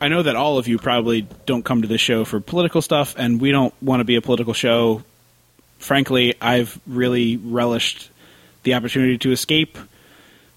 I know that all of you probably don't come to this show for political stuff, and we don't want to be a political show. Frankly, I've really relished the opportunity to escape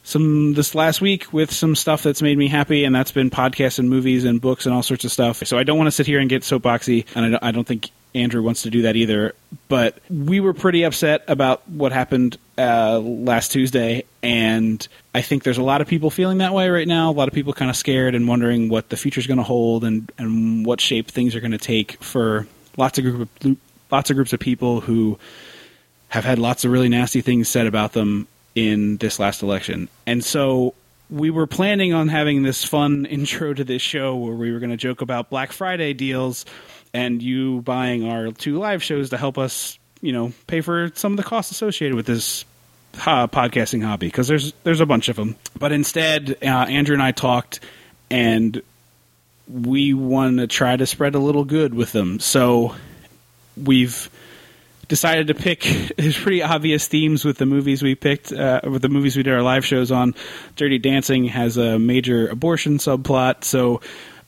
some this last week with some stuff that's made me happy, and that's been podcasts and movies and books and all sorts of stuff. So I don't want to sit here and get soapboxy, and I don't, I don't think Andrew wants to do that either. But we were pretty upset about what happened uh, last Tuesday, and I think there's a lot of people feeling that way right now. A lot of people kind of scared and wondering what the future's going to hold and and what shape things are going to take for lots of group of, lots of groups of people who have had lots of really nasty things said about them in this last election. And so we were planning on having this fun intro to this show where we were going to joke about Black Friday deals and you buying our two live shows to help us, you know, pay for some of the costs associated with this podcasting hobby because there's there's a bunch of them. But instead, uh, Andrew and I talked and we want to try to spread a little good with them. So we've decided to pick there's pretty obvious themes with the movies we picked uh, with the movies we did our live shows on dirty dancing has a major abortion subplot so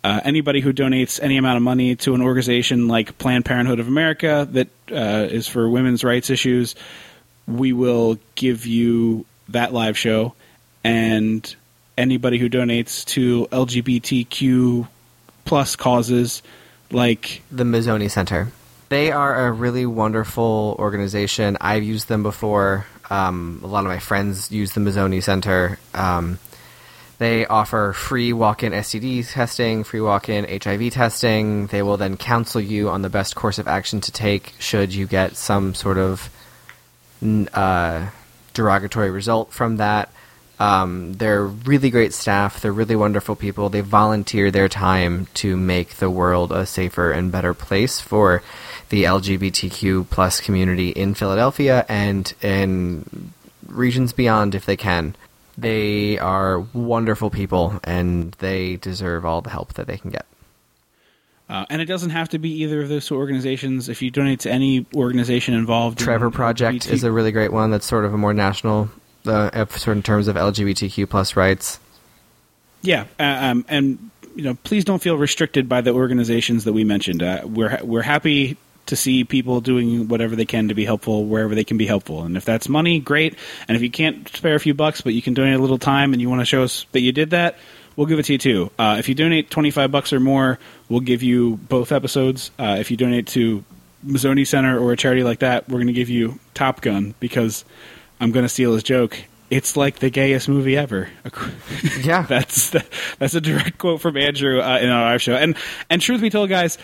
uh, anybody who donates any amount of money to an organization like planned parenthood of america that uh, is for women's rights issues we will give you that live show and anybody who donates to lgbtq plus causes like the Mazzoni Center. They are a really wonderful organization. I've used them before. Um, a lot of my friends use the Mazzoni Center. Um, they offer free walk-in STD testing, free walk-in HIV testing. They will then counsel you on the best course of action to take should you get some sort of uh, derogatory result from that. Um, they're really great staff. They're really wonderful people. They volunteer their time to make the world a safer and better place for the LGBTQ plus community in Philadelphia and in regions beyond if they can. They are wonderful people and they deserve all the help that they can get. Uh, and it doesn't have to be either of those two organizations. If you donate to any organization involved, Trevor in Project LGBT is a really great one that's sort of a more national, uh, sort in terms of LGBTQ plus rights. yeah, uh, um, and you know, please don't feel restricted by the organizations that we mentioned. Uh, we're ha- we're happy to see people doing whatever they can to be helpful wherever they can be helpful. And if that's money, great. And if you can't spare a few bucks, but you can donate a little time and you want to show us that you did that, we'll give it to you too. Uh, if you donate 25 bucks or more, we'll give you both episodes. Uh, if you donate to Mazzoni Center or a charity like that, we're going to give you Top Gun because I'm going to steal his joke. It's like the gayest movie ever. Yeah. that's that's a direct quote from Andrew uh, in our live show. And and truth be told, guys,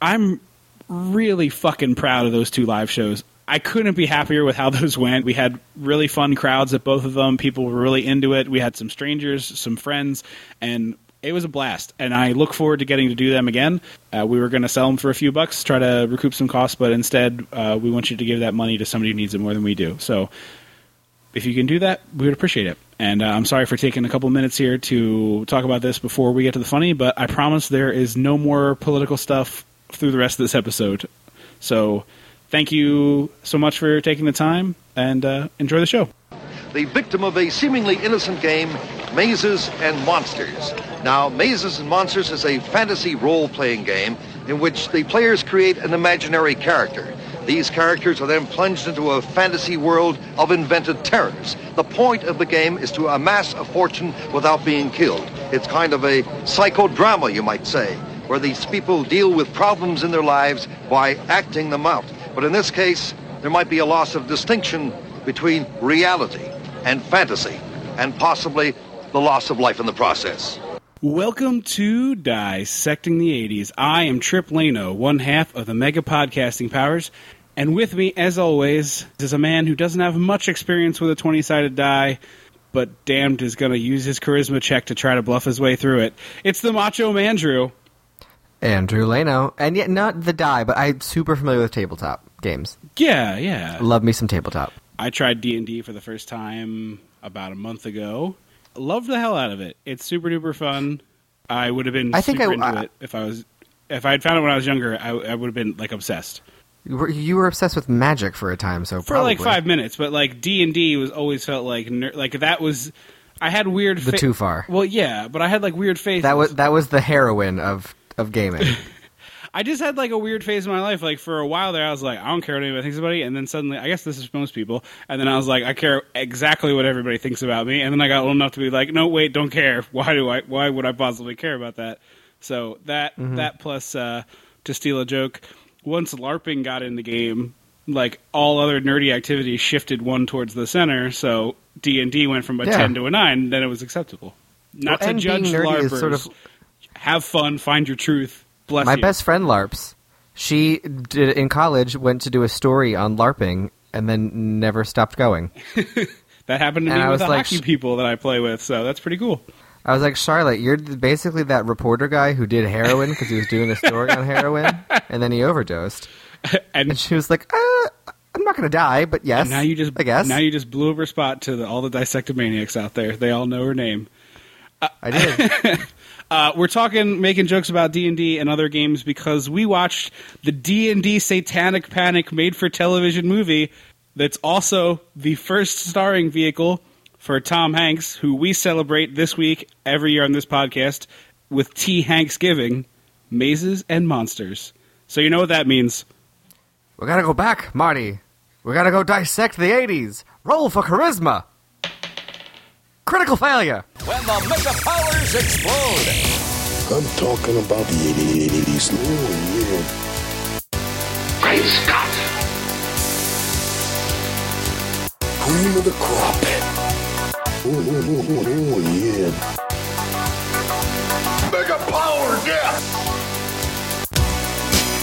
I'm really fucking proud of those two live shows. I couldn't be happier with how those went. We had really fun crowds at both of them. People were really into it. We had some strangers, some friends, and it was a blast. And I look forward to getting to do them again. Uh, we were going to sell them for a few bucks, try to recoup some costs, but instead, uh, we want you to give that money to somebody who needs it more than we do. So if you can do that, we would appreciate it. And uh, I'm sorry for taking a couple minutes here to talk about this before we get to the funny, but I promise there is no more political stuff through the rest of this episode. So thank you so much for taking the time and uh, enjoy the show. the victim of a seemingly innocent game, Mazes and Monsters. Now, Mazes and Monsters is a fantasy role playing game in which the players create an imaginary character. These characters are then plunged into a fantasy world of invented terrors. The point of the game is to amass a fortune without being killed. It's kind of a psychodrama, you might say, where these people deal with problems in their lives by acting them out. But in this case, there might be a loss of distinction between reality and fantasy, and possibly the loss of life in the process. Welcome to Dissecting the 80s. I am Trip Lano, one half of the Mega Podcasting Powers. And with me, as always, is a man who doesn't have much experience with a 20 sided die, but damned is going to use his charisma check to try to bluff his way through it. It's the Macho Mandrew. Andrew Leno. And yet, not the die, but I'm super familiar with tabletop games. Yeah, yeah. Love me some tabletop. I tried D and D for the first time about a month ago. Loved the hell out of it. It's super duper fun. I would have been I think I- into I- it if I was if I had found it when I was younger. I, I would have been like obsessed You were, you were obsessed with magic for a time, so for probably. like five minutes. But like D and D was always felt like ner- like that was I had weird. The too far. Well, yeah, but I had like weird phases. That was that was the heroine of of gaming. I just had like a weird phase in my life. Like for a while there, I was like, I don't care what anybody thinks about me. And then suddenly, I guess this is most people. And then I was like, I care exactly what everybody thinks about me. And then I got old enough to be like, no, wait, don't care. Why do I? Why would I possibly care about that? So that that plus uh, to steal a joke, once LARPing got in the game, like all other nerdy activities shifted one towards the center. So D and D went from a Yeah. ten to a nine. Then it was acceptable. Not Well, to judge being nerdy is LARPers. sort of- Have fun, find your truth. Bless My you. best friend LARPs. She did in college went to do a story on LARPing and then never stopped going. That happened to And me I with was the like, hockey people that I play with, so that's pretty cool. I was like, Charlotte, you're basically that reporter guy who did heroin because he was doing a story on heroin and then he overdosed. And, And she was like, uh, I'm not going to die, but yes. now you just I guess. now you just blew over spot to the, all the dissected maniacs out there. They all know her name. I did. Uh, we're talking making jokes about D and D and other games because we watched the D and D Satanic Panic made for television movie. That's also the first starring vehicle for Tom Hanks, who we celebrate this week every year on this podcast with T Hanksgiving, Mazes and Monsters. So you know what that means. we got to go back, Marty. We got to go dissect the 80s. Roll for charisma. Critical failure. When the mega powers explode. I'm talking about the 80s. Oh, yeah. Great Scott! Cream of the crop. Oh, oh, oh, oh, oh, yeah. Mega power, yeah!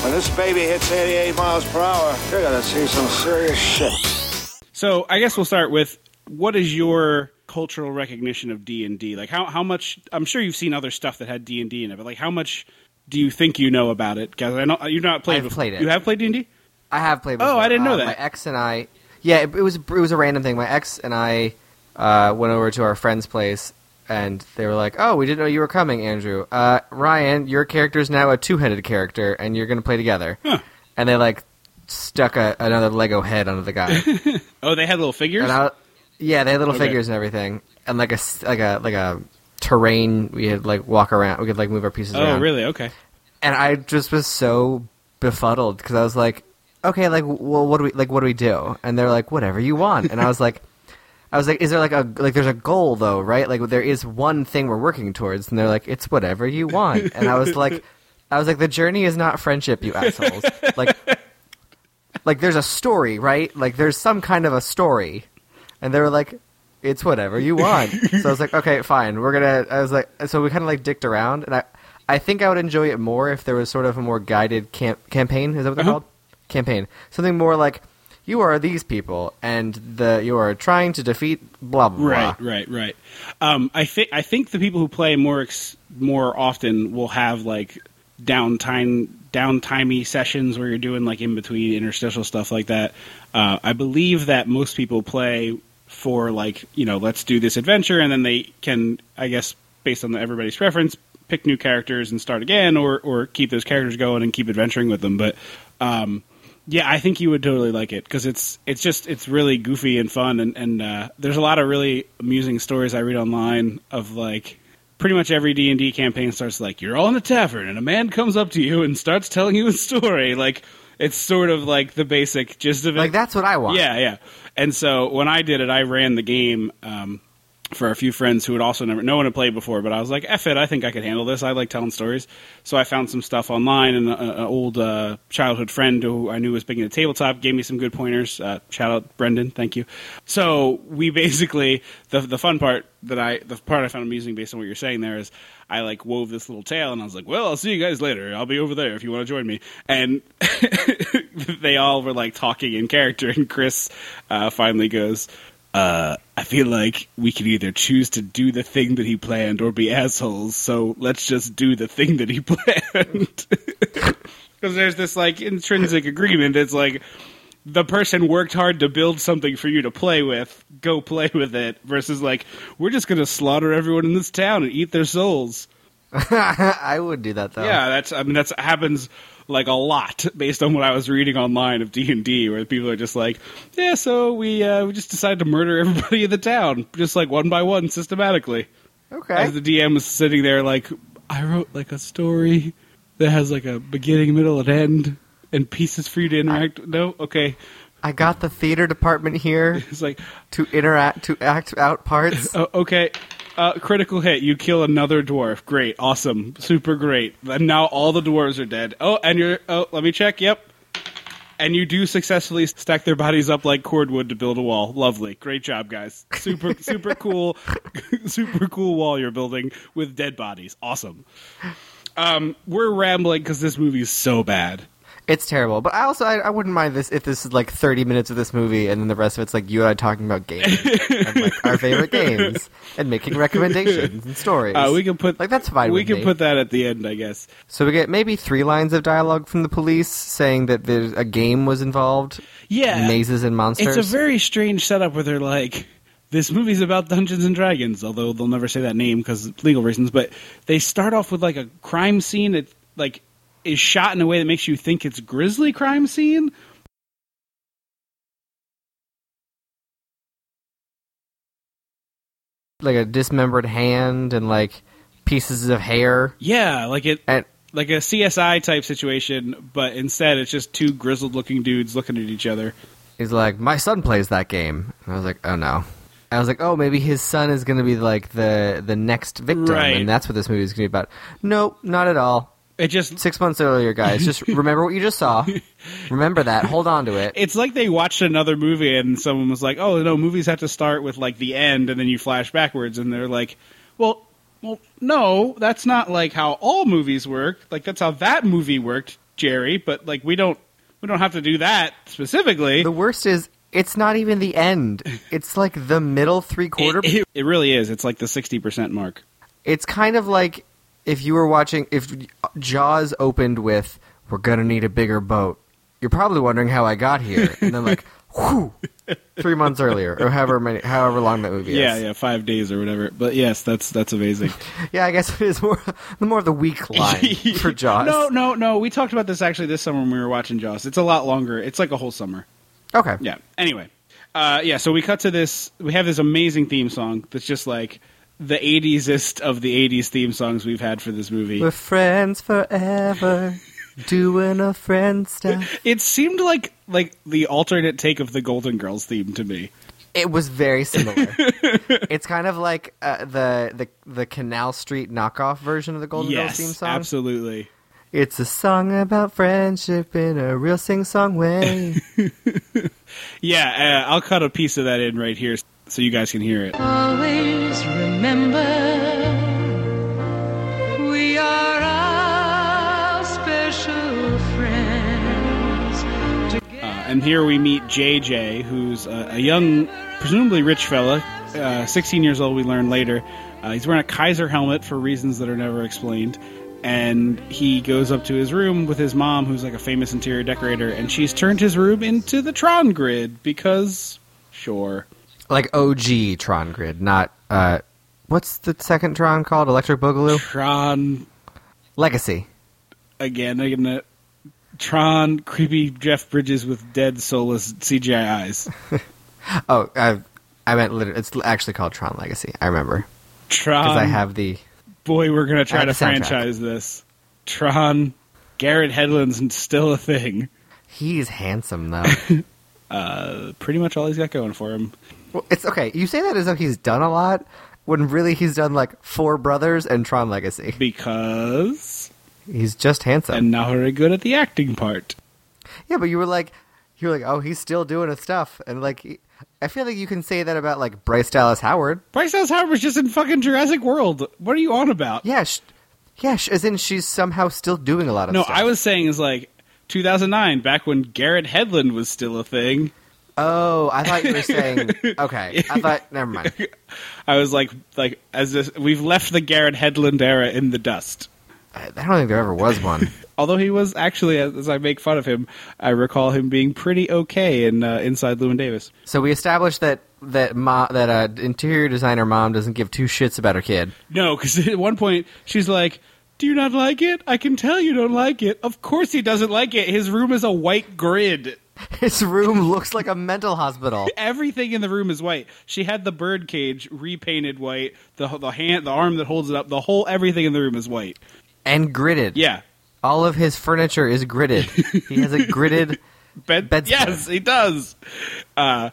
When this baby hits 88 miles per hour, you're gonna see some serious shit. So I guess we'll start with what is your cultural recognition of D and D? Like how how much? I'm sure you've seen other stuff that had D and D in it, but like how much do you think you know about it? Because I know you've not played. I've before. played it. You have played D and D. I have played. Oh, I didn't know Uh, that. My ex and I. Yeah, it, it was it was a random thing. My ex and I uh, went over to our friend's place, and they were like, "Oh, we didn't know you were coming, Andrew. Uh, Ryan, your character is now a two-headed character, and you're going to play together." Huh. And they like stuck a, another Lego head onto the guy, Oh, they had little figures. Yeah, they had little Okay. figures and everything, and like a like a like a terrain. We had like walk around. We could like move our pieces oh, around really? Okay. and I just was so befuddled because I was like, okay, like, well, what do we like? What do we do? And they're like, whatever you want. And I was like, I was like, is there like a like? There's a goal though, right? Like, there is one thing we're working towards, and they're like, it's whatever you want. And I was like, I was like, the journey is not friendship, you assholes. Like, like there's a story, right? Like, there's some kind of a story, and they were like. It's whatever you want. so I was like, okay, fine. We're gonna. I was like, so we kind of like dicked around, and I, I think I would enjoy it more if there was sort of a more guided camp campaign. Is that what they're Uh-huh. called? Campaign. Something more like you are these people, and the you are trying to defeat blah blah. blah. Right, right, right. Um, I think I think the people who play more ex- more often will have like downtime downtimey sessions where you're doing like in between interstitial stuff like that. Uh, I believe that most people play for like you know let's do this adventure and then they can I guess based on the, everybody's preference pick new characters and start again or or keep those characters going and keep adventuring with them. But um, yeah, I think you would totally like it because it's it's just it's really goofy and fun, and and uh, there's a lot of really amusing stories I read online of like pretty much every D and D campaign starts like you're all in a tavern and a man comes up to you and starts telling you a story. Like it's sort of like the basic gist of it. Like that's what I want. Yeah, yeah. And so when I did it, I ran the game um, for a few friends who had also never, no one had played before, but I was like, F it, I think I could handle this. I like telling stories. So I found some stuff online, and an old uh, childhood friend who I knew was big into tabletop gave me some good pointers. Uh, shout out Brendan, thank you. So we basically, the, the fun part that I, the part I found amusing based on what you're saying there is, I like wove this little tale, and I was like, "Well, I'll see you guys later. I'll be over there if you want to join me." And they all were like talking in character, and Chris uh, finally goes, uh, "I feel like we can either choose to do the thing that he planned or be assholes. So let's just do the thing that he planned." Because there's this like intrinsic agreement. It's like the person worked hard to build something for you to play with. Go play with it. Versus like we're just gonna slaughter everyone in this town and eat their souls. I would do that though. Yeah, that's I mean that's happens like a lot based on what I was reading online of D and D, where people are just like, yeah, so we uh, we just decided to murder everybody in the town, just like one by one, systematically. Okay. As the DM is sitting there, like, I wrote like a story that has like a beginning, middle, and end, and pieces for you to interact. no, okay, I got the theater department here it's like, to interact to act out parts. oh, okay. Uh, critical hit. You kill another dwarf. Great. Awesome. Super great. And now all the dwarves are dead. Oh, and you're. Oh, let me check. Yep. And you do successfully stack their bodies up like cordwood to build a wall. Lovely. Great job, guys. Super, super cool, super cool wall you're building with dead bodies. Awesome. Um, we're rambling because this movie is so bad. It's terrible, but I also I, I wouldn't mind this if this is like thirty minutes of this movie, and then the rest of it's like you and I talking about games, and like our favorite games, and making recommendations and stories. Uh, we can put like that's fine. We can me. put that at the end, I guess. So we get maybe three lines of dialogue from the police saying that there's a game was involved. Yeah, mazes and monsters. It's a very strange setup where they're like, this movie's about Dungeons and Dragons, although they'll never say that name because legal reasons. But they start off with like a crime scene that like is shot in a way that makes you think it's grisly crime scene. like a dismembered hand and like pieces of hair. Yeah, like it. And like a CSI type situation, but instead it's just two grizzled looking dudes looking at each other. he's like, "My son plays that game." And I was like, "Oh no." I was like, "Oh, maybe his son is going to be like the the next victim, Right. and that's what this movie is going to be about." Nope, not at all. It just Six months earlier, guys. Just remember what you just saw. Remember that. Hold on to it. it's like they watched another movie and someone was like, "Oh no, movies have to start with like the end and then you flash backwards." And they're like, "Well, well, no, that's not like how all movies work. Like that's how that movie worked, Jerry. But like we don't we don't have to do that specifically." The worst is it's not even the end. It's like the middle three quarter. it, it, it really is. It's like the sixty percent mark. it's kind of like if you were watching if Jaws opened with "We're gonna need a bigger boat." You're probably wondering how I got here, and then like, whew, three months earlier, or however many, however long that movie Yeah, is. yeah, five days or whatever. But yes, that's that's amazing. Yeah, I guess it is more the more of the weak line for Jaws. No, no, no. We talked about this actually this summer when we were watching Jaws. It's a lot longer. It's like a whole summer. Okay. Yeah. Anyway, uh, yeah. So we cut to this. We have this amazing theme song that's just like the '80sest of the '80s theme songs we've had for this movie. We're friends forever, doing a friend stuff. It seemed like like the alternate take of the Golden Girls theme to me. It was very similar. it's kind of like uh, the the the Canal Street knockoff version of the Golden Girls theme song. absolutely. It's a song about friendship in a real sing-song way. Yeah, uh, I'll cut a piece of that in right here so you guys can hear it. Always remember we are all special friends. Uh, and here we meet JJ, who's a, a young, presumably rich fella, uh, 16 years old. We learn later. Uh, he's wearing a Kaiser helmet for reasons that are never explained. And he goes up to his room with his mom, who's like a famous interior decorator, and she's turned his room into the Tron grid because, sure. Like OG Tron Grid, not uh, what's the second Tron called? Electric Boogaloo Tron Legacy. again, again. uh, Tron, creepy Jeff Bridges with dead soulless CGI eyes. Oh, I, I meant literally. It's actually called Tron Legacy. I remember Tron. because I have the. boy, we're gonna try to franchise this. Tron, Garrett Hedlund's still a thing. He's handsome though. Uh, pretty much all he's got going for him. Well, it's okay. You say that as though he's done a lot, when really he's done like Four Brothers and Tron Legacy. Because He's just handsome. and not very good at the acting part. Yeah, but you were like, you were like, oh, he's still doing his stuff, and like, I feel like you can say that about like Bryce Dallas Howard. Bryce Dallas Howard was just in fucking Jurassic World. What are you on about? Yeah, sh- yeah, sh- as in she's somehow still doing a lot of no, stuff. I was saying is like 2009, back when Garrett Hedlund was still a thing. Oh, I thought you were saying. Okay, I thought. Never mind. I was like, like as this, we've left the Garrett Hedlund era in the dust. I don't think there ever was one. Although he was actually, as I make fun of him, I recall him being pretty okay in uh, Inside Llewyn Davis. So we established that that that uh, interior designer mom doesn't give two shits about her kid. No, because at one point she's like, "Do you not like it? I can tell you don't like it. Of course he doesn't like it. His room is a white grid. His room looks like a mental hospital. Everything in the room is white. She had the bird cage repainted white. The the hand, the arm that holds it up, the whole everything in the room is white. and gridded. Yeah, All of his furniture is gridded. he has a gridded. bed. Bedstead. Yes, he does. Uh,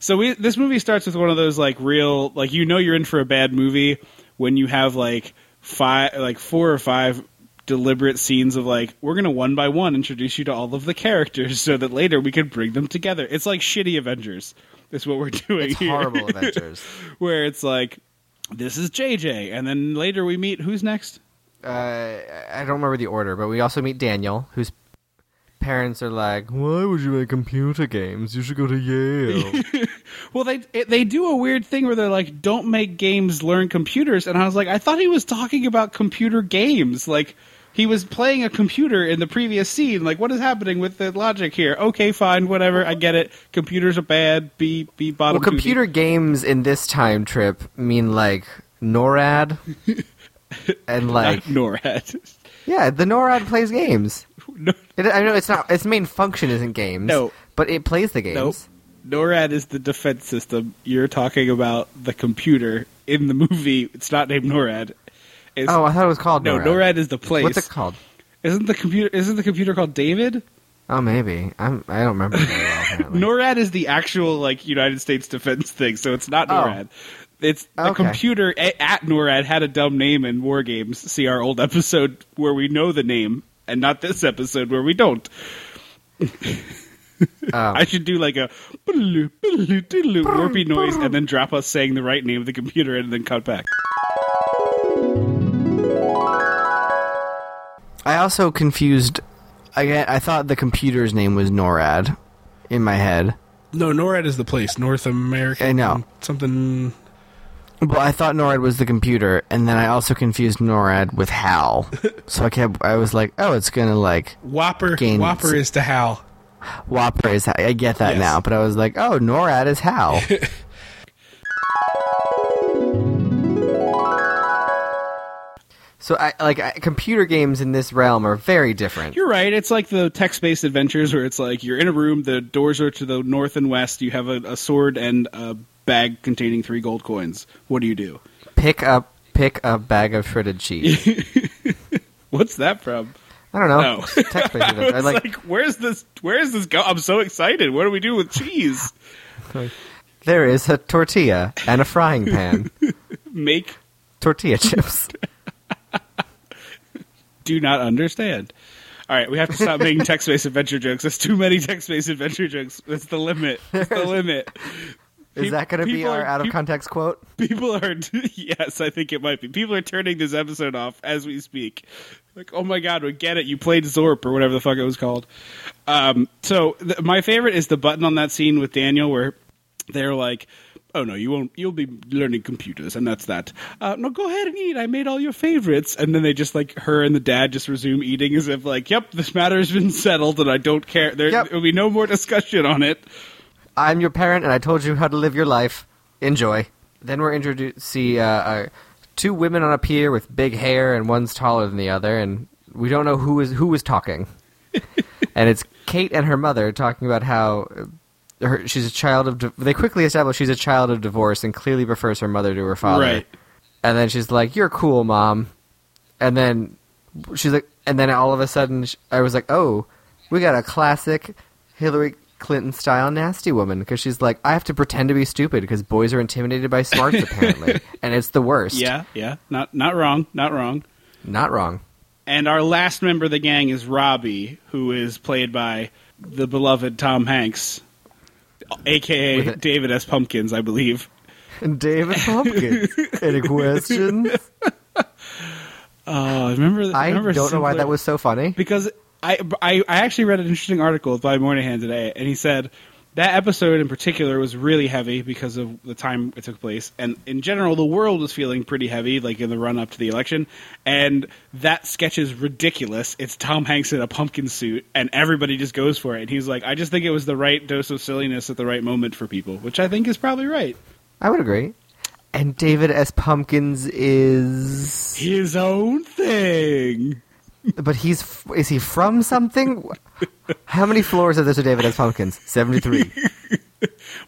so we this movie starts with one of those like real like you know you're in for a bad movie when you have like five like four or five deliberate scenes of like we're gonna one by one introduce you to all of the characters so that later we can bring them together. It's like shitty Avengers. That's what we're doing. It's here. horrible Avengers. Where it's like this is JJ, and then later we meet who's next. Uh, I don't remember the order, but we also meet Daniel, whose parents are like, "Why would you make computer games? You should go to Yale." Well, they they do a weird thing where they're like, "Don't make games, learn computers," and I was like, I thought he was talking about computer games. Like he was playing a computer in the previous scene. Like, what is happening with the logic here? Okay, fine, whatever. I get it. Computers are bad. Be be bottom. well, computer games in this time trip mean like NORAD, and like NORAD. Yeah, the NORAD plays games. no, It, I know it's not its main function isn't games. No. but it plays the games. nope. NORAD is the defense system. You're talking about the computer in the movie. It's not named NORAD. It's, Oh, I thought it was called no, NORAD. NORAD is the place. What's it called? Isn't the computer? Isn't the computer called David? Oh, maybe. I'm. I don't remember. Very well. NORAD is the actual like United States defense thing, so it's not Oh. NORAD. It's the Okay. computer a- at NORAD had a dumb name in War Games. See our old episode where we know the name, and not this episode where we don't. Um, I should do like a boodaloo, boodaloo, doodaloo warpy noise, and then drop us saying the right name of the computer, and then cut back. I also confused. I I thought the computer's name was NORAD in my head, No, NORAD is the place. North American. I know. Something. But I thought NORAD was the computer, and then I also confused NORAD with HAL. so I kept. I was like, oh, it's gonna like WOPR. Gains. WOPR is to Hal. WOPR is. HAL. I get that Yes. now, but I was like, oh, NORAD is HAL. So, I, like, I, computer games in this realm are very different. You're right. It's like the text-based adventures where it's like you're in a room, the doors are to the north and west. You have a, a sword and a bag containing three gold coins. What do you do? Pick up, pick a bag of shredded cheese. What's that from? I don't know. No. Adventure. I was like, like, where's this? Where's this go? I'm so excited. What do we do with cheese? there is a tortilla and a frying pan. Make tortilla chips. do not understand. All right, we have to stop making text-based adventure jokes. That's too many text-based adventure jokes. That's the limit. That's the limit. Is that going to be our are- out of context quote? People are yes, I think it might be. People are turning this episode off as we speak. Like, oh my god, we get it. You played Zorp or whatever the fuck it was called. Um, so th- my favorite is the button on that scene with Daniel where they're like, "Oh no, you won't. You'll be learning computers, and that's that. Uh, no, go ahead and eat. I made all your favorites." And then they just like her and the dad just resume eating as if like, "Yep, this matter has been settled, and I don't care. There Yep. will be no more discussion on it." I'm your parent, and I told you how to live your life. Enjoy. Then we're introduced see uh, uh, two women on a pier with big hair, and one's taller than the other, and we don't know who is who is talking. and it's Kate and her mother talking about how her, she's a child of. Di- they quickly establish she's a child of divorce and clearly prefers her mother to her father. Right. And then she's like, "You're cool, mom." And then she's like, and then all of a sudden, I was like, "Oh, we got a classic Hillary Clinton style nasty woman." Because she's like, "I have to pretend to be stupid because boys are intimidated by smarts, apparently, and it's the worst." Yeah, yeah, not not wrong, not wrong. not wrong. And our last member of the gang is Robbie, who is played by the beloved Tom Hanks, aka a- David S. Pumpkins, I believe. David Pumpkins. Any questions? Oh, remember? I remember don't know why that was so funny. because I, I I actually read an interesting article by Moynihan today, and he said that episode in particular was really heavy because of the time it took place, and in general, the world was feeling pretty heavy, like in the run up to the election. And that sketch is ridiculous. It's Tom Hanks in a pumpkin suit, and everybody just goes for it. And he's like, "I just think it was the right dose of silliness at the right moment for people," which I think is probably right. I would agree. And David S. Pumpkins is, His own thing. But he's is he from something? How many floors are there to David S. Pumpkins? Seventy three.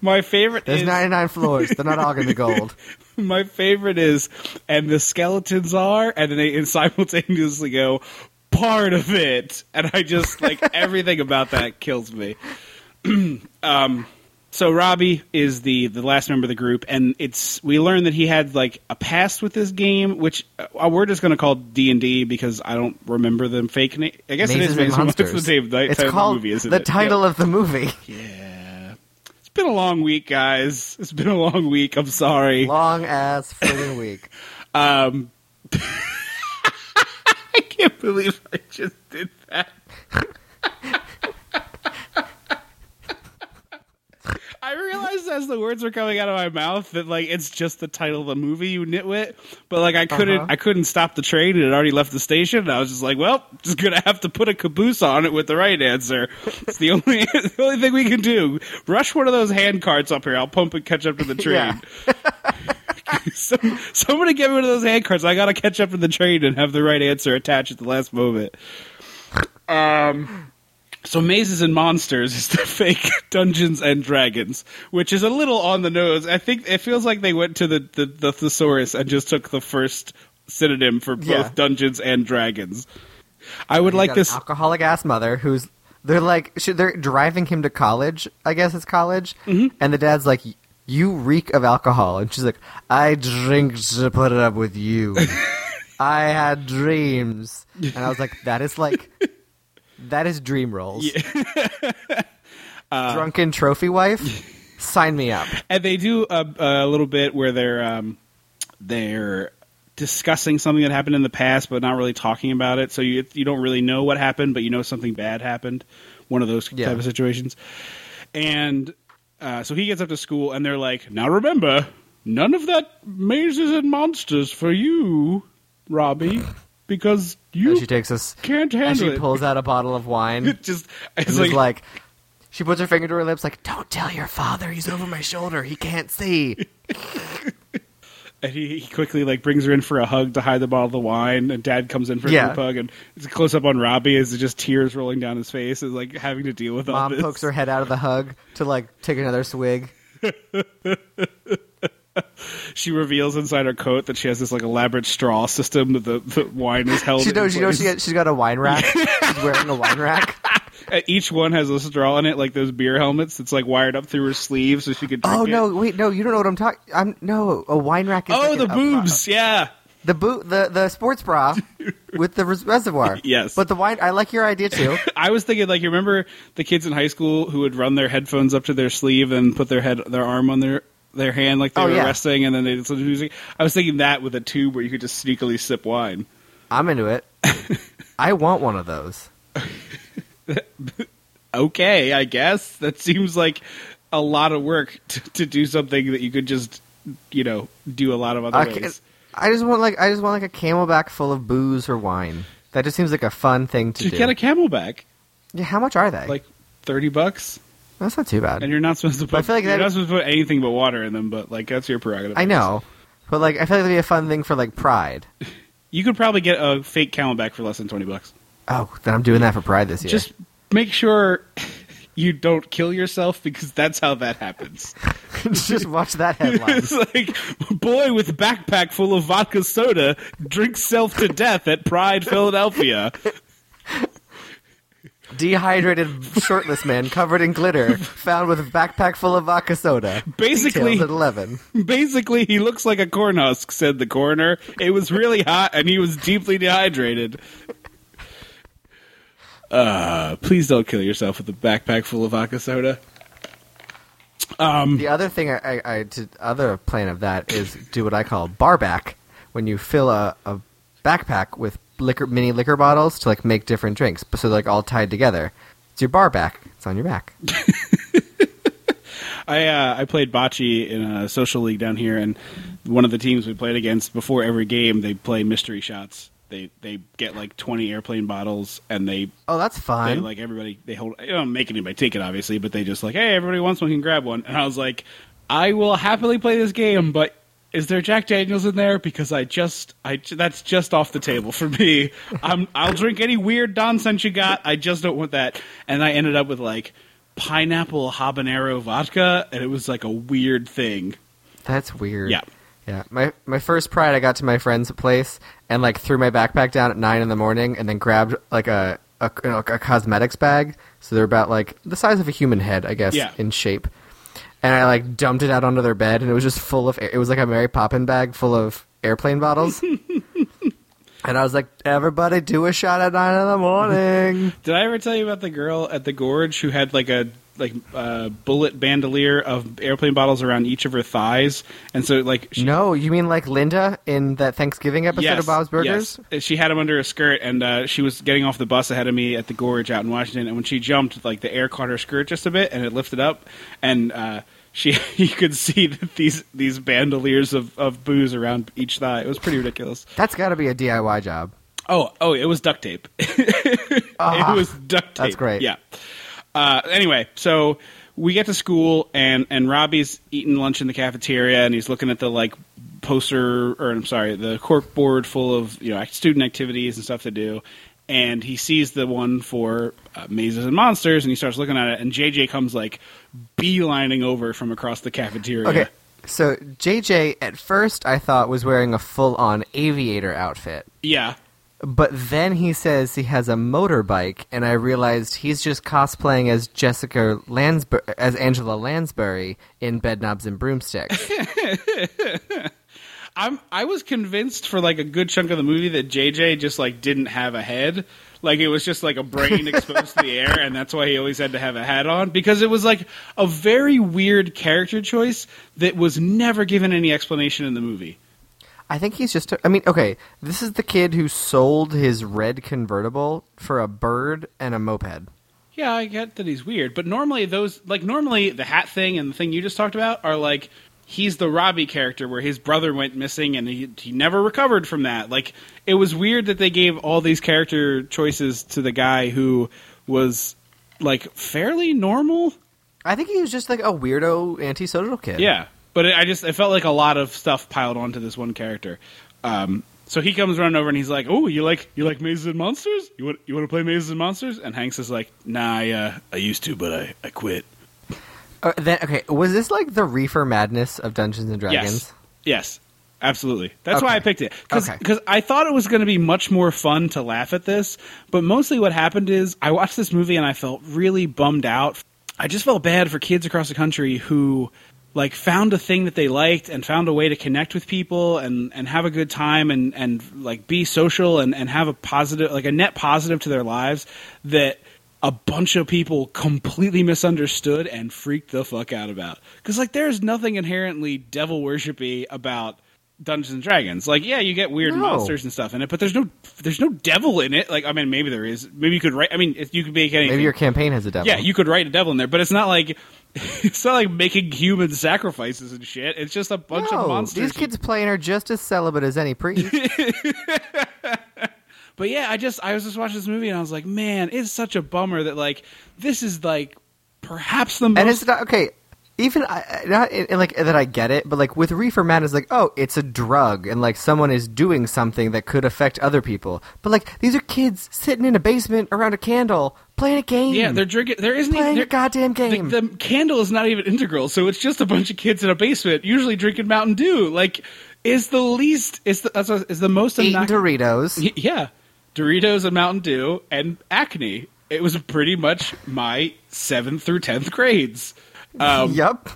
My favorite There's is ninety nine floors. They're not all gonna be gold. my favorite is, and the skeletons are, and then they simultaneously go, part of it, and I just like everything about that kills me. um, so Robbie is the the last member of the group, and it's we learned that he had like a past with this game, which uh, we're just going to call D and D because I don't remember the fake name. I guess Mazes it is and Mazes and Monsters. What's the name, it's title called of the movie, isn't the it? title Yeah. of the movie. Yeah. It's been a long week, guys. It's been a long week. I'm sorry. Long ass friggin' week. Um, I can't believe I just did that. I realized as the words were coming out of my mouth that like it's just the title of the movie, you nitwit. But like I couldn't, Uh-huh. I couldn't stop the train; it had already left the station. And I was just like, "Well, just gonna have to put a caboose on it with the right answer." It's the only, the only thing we can do. Rush one of those hand carts up here. I'll pump and catch up to the train. Some, somebody get me one of those hand carts. I gotta catch up to the train and have the right answer attached at the last moment. Um, so mazes and monsters is the fake Dungeons and Dragons, which is a little on the nose. I think it feels like they went to the the, the thesaurus and just took the first synonym for both Yeah. Dungeons and Dragons. I would like Got an this. alcoholic ass mother who's they're like they're driving him to college. I guess it's college, Mm-hmm. and the dad's like, "You reek of alcohol," and she's like, "I drink to put it up with you. I had dreams," and I was like, "That is like." That is dream roles. Uh, Drunken trophy wife, sign me up. and they do a, a little bit where they're um, they're discussing something that happened in the past, but not really talking about it. So you you don't really know what happened, but you know something bad happened. One of those Yeah. type of situations. And uh, so he gets up to school, and they're like, "Now remember, none of that mazes and monsters for you, Robbie, because you And she takes us, can't and handle she it." pulls out a bottle of wine. It just it's like, like, she puts her finger to her lips, like, "Don't tell your father. He's over my shoulder. He can't see." And he, he quickly like brings her in for a hug to hide the bottle of wine, and Dad comes in for a Yeah. group hug, and it's a close up on Robbie as just tears rolling down his face, is like having to deal with all Mom this. pokes her head out of the hug to like take another swig. She reveals inside her coat that she has this like elaborate straw system that the, the wine is held. She in knows. She knows. She she's got a wine rack. she's wearing a wine rack. Each one has a straw in it, like those beer helmets. That's like wired up through her sleeve, so she could. Oh it. no! Wait, no, you don't know what I'm talking. I'm no a wine rack. Is Oh, like the boobs! yeah, the boot, the the sports bra with the res- reservoir. Yes. but the wine. I like your idea too. I was thinking like you remember the kids in high school who would run their headphones up to their sleeve and put their head their arm on their their hand like they Oh, were yeah. resting and then they listen to music. I was thinking that with a tube where you could just sneakily sip wine. I'm into it. I want one of those. Okay, I guess that seems like a lot of work to, to do something that you could just you know do a lot of other I, ways. I just want like I just want like a CamelBak full of booze or wine. That just seems like a fun thing to Just do. get a CamelBak, yeah, how much are they? like thirty bucks, that's not too bad. and you're not supposed to put. I feel like you're that- not supposed to put anything but water in them, but like that's your prerogative. I know, but like I feel like that'd be a fun thing for like Pride. You could probably get a fake CamelBak for less than twenty bucks. Oh, then I'm doing that for Pride this year. Just make sure you don't kill yourself because that's how that happens. just watch that headline. it's like boy with backpack full of vodka soda drinks self to death at Pride Philadelphia. Dehydrated shirtless man covered in glitter found with backpack full of vodka soda. Basically- Details at eleven. Basically, he looks like a corn husk, said the coroner. It was really hot and he was deeply dehydrated. Uh, please don't kill yourself with a backpack full of vodka soda. The other thing I, I, I did, other plan of that is do what I call barback, when you fill a, a backpack with liquor mini liquor bottles to like make different drinks, but so they're like all tied together. It's your bar back. It's on your back. I uh, I played bocce in a social league down here, and one of the teams we played against before every game they play mystery shots. They they get like twenty airplane bottles, and they Oh, that's they like everybody they hold. They don't make anybody take it, obviously, but they just like, hey, everybody wants one can grab one. And I was like, I will happily play this game, but is there Jack Daniels in there? Because I just I that's just off the table for me. I'm I'll drink any weird nonsense you got. I just don't want that. And I ended up with like pineapple habanero vodka, and it was like a weird thing. That's weird. Yeah. Yeah. My my first pride, I got to my friend's place and like threw my backpack down at nine in the morning, and then grabbed like a a, you know, a cosmetics bag. So they're about like the size of a human head, I guess, Yeah. in shape. And I like dumped it out onto their bed, and it was just full of. air- It was like a Mary Poppin bag full of airplane bottles. and I was like, "Everybody, do a shot at nine in the morning." Did I ever tell you about the girl at the gorge who had like a like uh, bullet bandolier of airplane bottles around each of her thighs, and so like she, no, you mean like Linda in that Thanksgiving episode yes, of Bob's Burgers? yes. She had them under a skirt, and uh, she was getting off the bus ahead of me at the gorge out in Washington. And when she jumped, like the air caught her skirt just a bit, and it lifted up, and uh, she you could see that these these bandoliers of, of booze around each thigh. It was pretty ridiculous. That's got to be a DIY job. Oh, oh, it was duct tape. it was duct tape. That's great. Yeah. Uh, anyway, so we get to school and and Robbie's eating lunch in the cafeteria and he's looking at the like poster or I'm sorry, the cork board full of you know student activities and stuff to do. And he sees the one for uh, mazes and monsters, and he starts looking at it. And JJ comes like beelining over from across the cafeteria. Okay. So JJ at first I thought was wearing a full-on aviator outfit. Yeah, But then he says he has a motorbike and I realized he's just cosplaying as Jessica Lansbury as Angela Lansbury in Bedknobs and Broomsticks. I'm I was convinced for like a good chunk of the movie that JJ just like didn't have a head. Like it was just like a brain exposed to the air and that's why he always had to have a hat on because it was like a very weird character choice that was never given any explanation in the movie. I think he's just I mean, okay, this is the kid who sold his red convertible for a bird and a moped. Yeah, I get that he's weird, but normally those like normally the hat thing and the thing you just talked about are like he's the Robbie character where his brother went missing and he he never recovered from that. Like it was weird that they gave all these character choices to the guy who was like fairly normal. I think he was just like a weirdo antisocial kid. Yeah, but it, I just I felt like a lot of stuff piled onto this one character. Um, so he comes running over and he's like, "Oh, you like you like mazes and monsters? You want you want to play mazes and monsters?" And Hanks is like, "Nah, I uh, I used to, but I I quit." Uh, then okay, was this like the reefer madness of Dungeons and Dragons? Yes. Yes. Absolutely. That's Okay. why I picked it. Because Okay. I thought it was going to be much more fun to laugh at this. But mostly what happened is I watched this movie and I felt really bummed out. I just felt bad for kids across the country who like found a thing that they liked and found a way to connect with people and, and have a good time and, and like be social and, and have a positive like a net positive to their lives that a bunch of people completely misunderstood and freaked the fuck out about. Because like there's nothing inherently devil worshipy about Dungeons and Dragons. Like yeah, you get weird No. monsters and stuff in it, but there's no there's no devil in it. Like I mean, maybe there is. Maybe you could write. I mean, if you could make anything. Maybe your campaign has a devil. yeah, you could write a devil in there, but it's not like it's not like making human sacrifices and shit. It's just a bunch no, of monsters. These kids playing are just as celibate as any priest. But yeah, I just I was just watching this movie and I was like, man, it's such a bummer that like this is like perhaps the most and it's not okay. Even I, not like that, I get it, but like with reefer madness, like oh, it's a drug, and like someone is doing something that could affect other people. But like these are kids sitting in a basement around a candle playing a game. Yeah, they're drinking. There isn't Playing even a goddamn the- game. The, candle is not even integral, so it's just a bunch of kids in a basement, usually drinking Mountain Dew. Like, is the least is the is the most eating Doritos. Yeah, Doritos and Mountain Dew and acne. It was pretty much my seventh through tenth grades. Um, yep.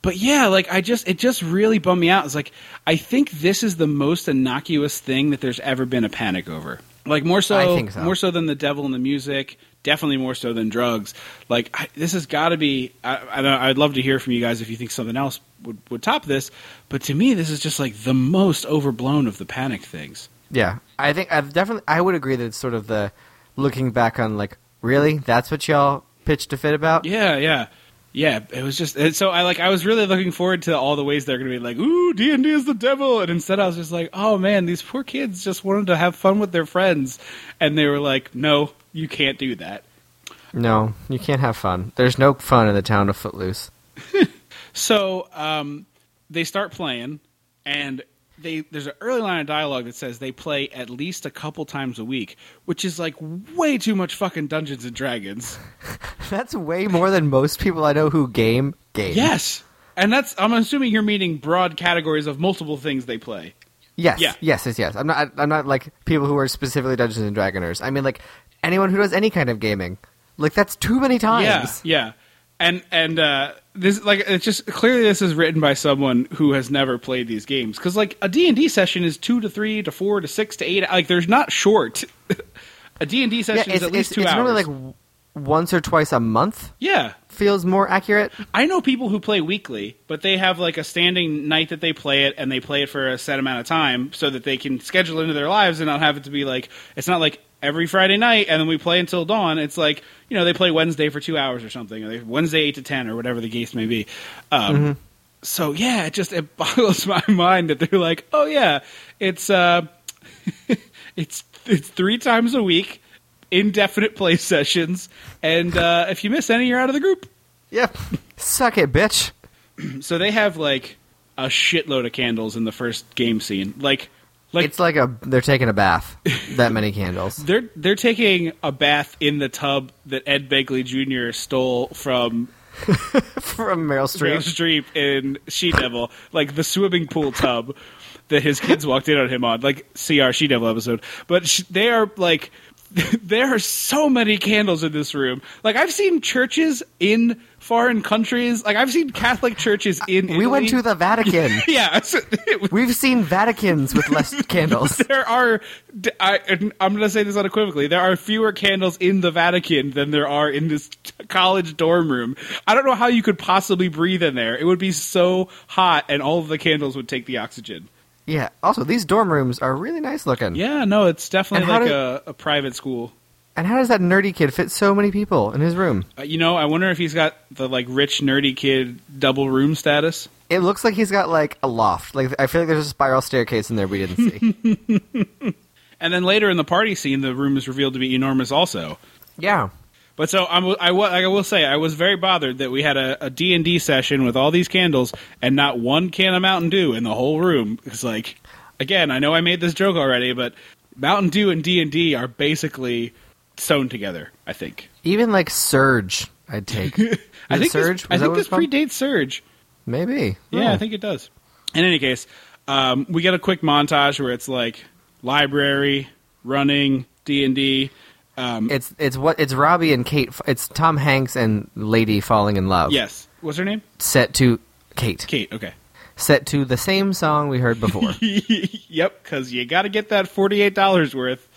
But yeah, like I just it just really bummed me out. It's like I think this is the most innocuous thing that there's ever been a panic over. Like more so, I think so. more so than the devil and the music. Definitely more so than drugs. Like I, this has got to be. I, I, I'd love to hear from you guys if you think something else would, would top this. But to me, this is just like the most overblown of the panic things. Yeah, I think I've definitely. I would agree that it's sort of the looking back on like really that's what y'all pitched a fit about. Yeah, yeah. Yeah, it was just so I like I was really looking forward to all the ways they're going to be like, "Ooh, D and D is the devil," and instead I was just like, "Oh man, these poor kids just wanted to have fun with their friends," and they were like, "No, you can't do that." No, you can't have fun. There's no fun in the town of Footloose. So um, they start playing, and they there's an early line of dialogue that says they play at least a couple times a week, which is like way too much fucking Dungeons and Dragons. That's way more than most people I know who game game. Yes, and that's I'm assuming you're meaning broad categories of multiple things they play. Yes. Yeah. Yes. Yes. Yes. I'm not. I'm not like people who are specifically Dungeons and Dragoners. I mean, like anyone who does any kind of gaming. Like that's too many times. Yeah, yeah. And and uh, this like it's just clearly this is written by someone who has never played these games because like a D and D session is two to three to four to six to eight. Like there's not short. a D and D session It's, is at least it's, two it's hours. normally like once or twice a month. yeah, Feels more accurate. I know people who play weekly, but they have like a standing night that they play it, and they play it for a set amount of time so that they can schedule it into their lives and not have it to be like it's not like every Friday night and then we play until dawn. It's like you know they play Wednesday for two hours or something, or they, Wednesday eight to ten or whatever the case may be. Um, So yeah, it just it boggles my mind that they're like, oh yeah, it's uh, it's it's three times a week, indefinite play sessions, and uh, if you miss any, you're out of the group. Yep. Suck it, bitch. So they have like a shitload of candles in the first game scene. Like like it's like a they're taking a bath. That many candles. they're they're taking a bath in the tub that Ed Begley Jr. stole from From Meryl Meryl Streep. Streep in She Devil, like the swimming pool tub that his kids walked in on him on, like CR She Devil episode. But sh- they are like, there are so many candles in this room. Like I've seen churches in foreign countries. Like I've seen Catholic churches in. We went to the Vatican. yeah. so was- We've seen Vaticans with less candles. there are I, I'm going to say this unequivocally. There are fewer candles in the Vatican than there are in this college dorm room. I don't know how you could possibly breathe in there. It would be so hot, and all of the candles would take the oxygen. Yeah. Also, these dorm rooms are really nice looking. Yeah, no, it's definitely like did- a, a private school. And how does that nerdy kid fit so many people in his room? Uh, you know, I wonder if he's got the like rich nerdy kid double room status. It looks like he's got like a loft. Like I feel like there's a spiral staircase in there we didn't see. And then later in the party scene, the room is revealed to be enormous also. yeah. But so I'm, I, I will say I was very bothered that we had a, a D&D session with all these candles and not one can of Mountain Dew in the whole room. It's like, again, I know I made this joke already, but Mountain Dew and D&D are basically sewn together, I think. Even like Surge, I'd take. I think Surge. this, I think this predates Surge. Maybe. Yeah, Oh. I think it does. In any case, um, we get a quick montage where it's like library, running, D&D. Um, it's it's what it's Robbie and Kate. It's Tom Hanks and Lady falling in love. yes. What's her name? Set to Kate. Kate, okay. Set to the same song we heard before. yep, because you got to get that forty-eight dollars worth.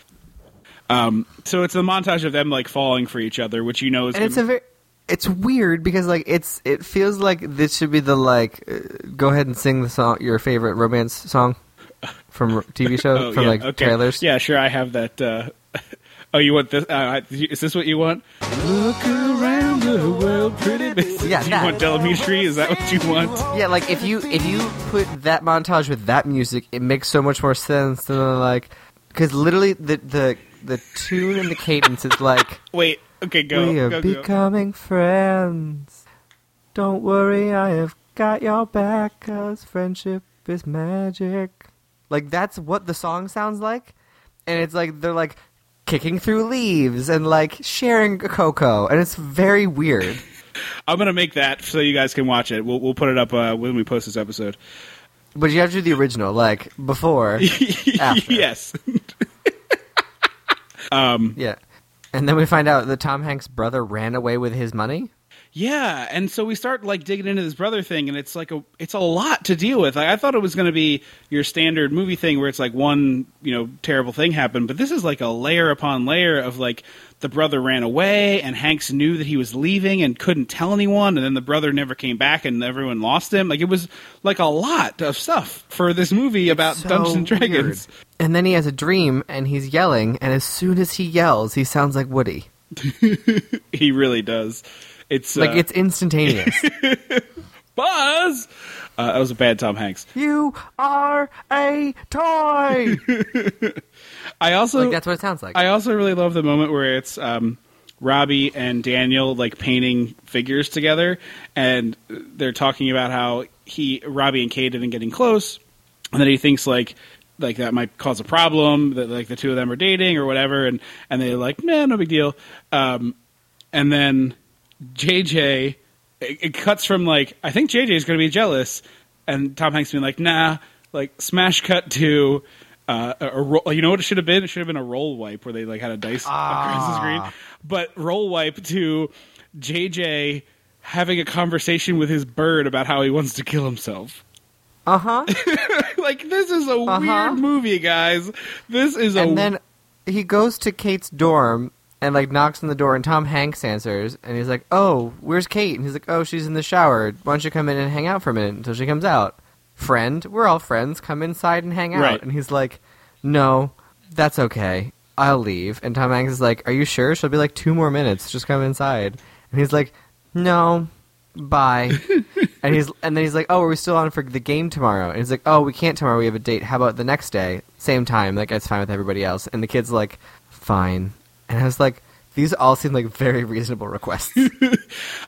Um, so it's a montage of them like falling for each other, which you know is and it's a very it's weird because like it's it feels like this should be the like uh, go ahead and sing the song your favorite romance song from TV show oh, from yeah, like okay. trailers. Yeah, sure, I have that. Uh, oh, you want this? Uh, is this what you want? Look around the world, pretty baby. Yeah, you want Del Amitri? Is that what you want? Yeah, like if you if you put that montage with that music, it makes so much more sense than like because literally the the the tune and the cadence is like Wait, okay, go. we are go, go. becoming friends. Don't worry, I have got your back, cause friendship is magic. Like that's what the song sounds like, and it's like they're like kicking through leaves and like sharing cocoa, and it's very weird. I'm gonna make that so you guys can watch it. We'll we'll put it up uh, when we post this episode. But you have to do the original, like before, after. yes. Um, yeah. And then we find out that Tom Hanks' brother ran away with his money. Yeah, and so we start like digging into this brother thing, and it's like a it's a lot to deal with. Like, I thought it was going to be your standard movie thing where it's like one you know terrible thing happened, but this is like a layer upon layer of like the brother ran away, and Hanks knew that he was leaving and couldn't tell anyone, and then the brother never came back, and everyone lost him. Like it was like a lot of stuff for this movie about So Dungeons and Dragons. weird. And then he has a dream and he's yelling, and as soon as he yells, he sounds like Woody. He really does. It's Like uh, it's instantaneous. Buzz. Uh, that was a bad Tom Hanks. you are a toy. I also like that's what it sounds like. I also really love the moment where it's um, Robbie and Daniel like painting figures together, and they're talking about how he Robbie and Kate have been getting close, and then he thinks like like that might cause a problem that like the two of them are dating or whatever, and and they're like, man, no big deal. Um, and then JJ, it, it cuts from like I think JJ is going to be jealous, and Tom Hanks being like, nah, like smash cut to. Uh, a, roll, you know what it should have been? It should have been a roll wipe where they like had a dice across the screen. But roll wipe to JJ having a conversation with his bird about how he wants to kill himself. uh huh. like this is a Uh-huh. weird movie, guys. This is a and then he goes to Kate's dorm and like knocks on the door, and Tom Hanks answers, and he's like, "Oh, where's Kate?" And he's like, "Oh, she's in the shower. Why don't you come in and hang out for a minute until she comes out?" Friend, we're all friends. Come inside and hang out. Right. And he's like, "No, that's okay. I'll leave." And Tom Hanks is like, "Are you sure? She'll be like two more minutes. Just come inside." And he's like, "No." Bye. and he's and then he's like, "Oh, are we still on for the game tomorrow?" And he's like, "Oh, we can't tomorrow. We have a date. How about the next day, same time? Like it's fine with everybody else." And the kid's like, "Fine." And I was like, "These all seem like very reasonable requests."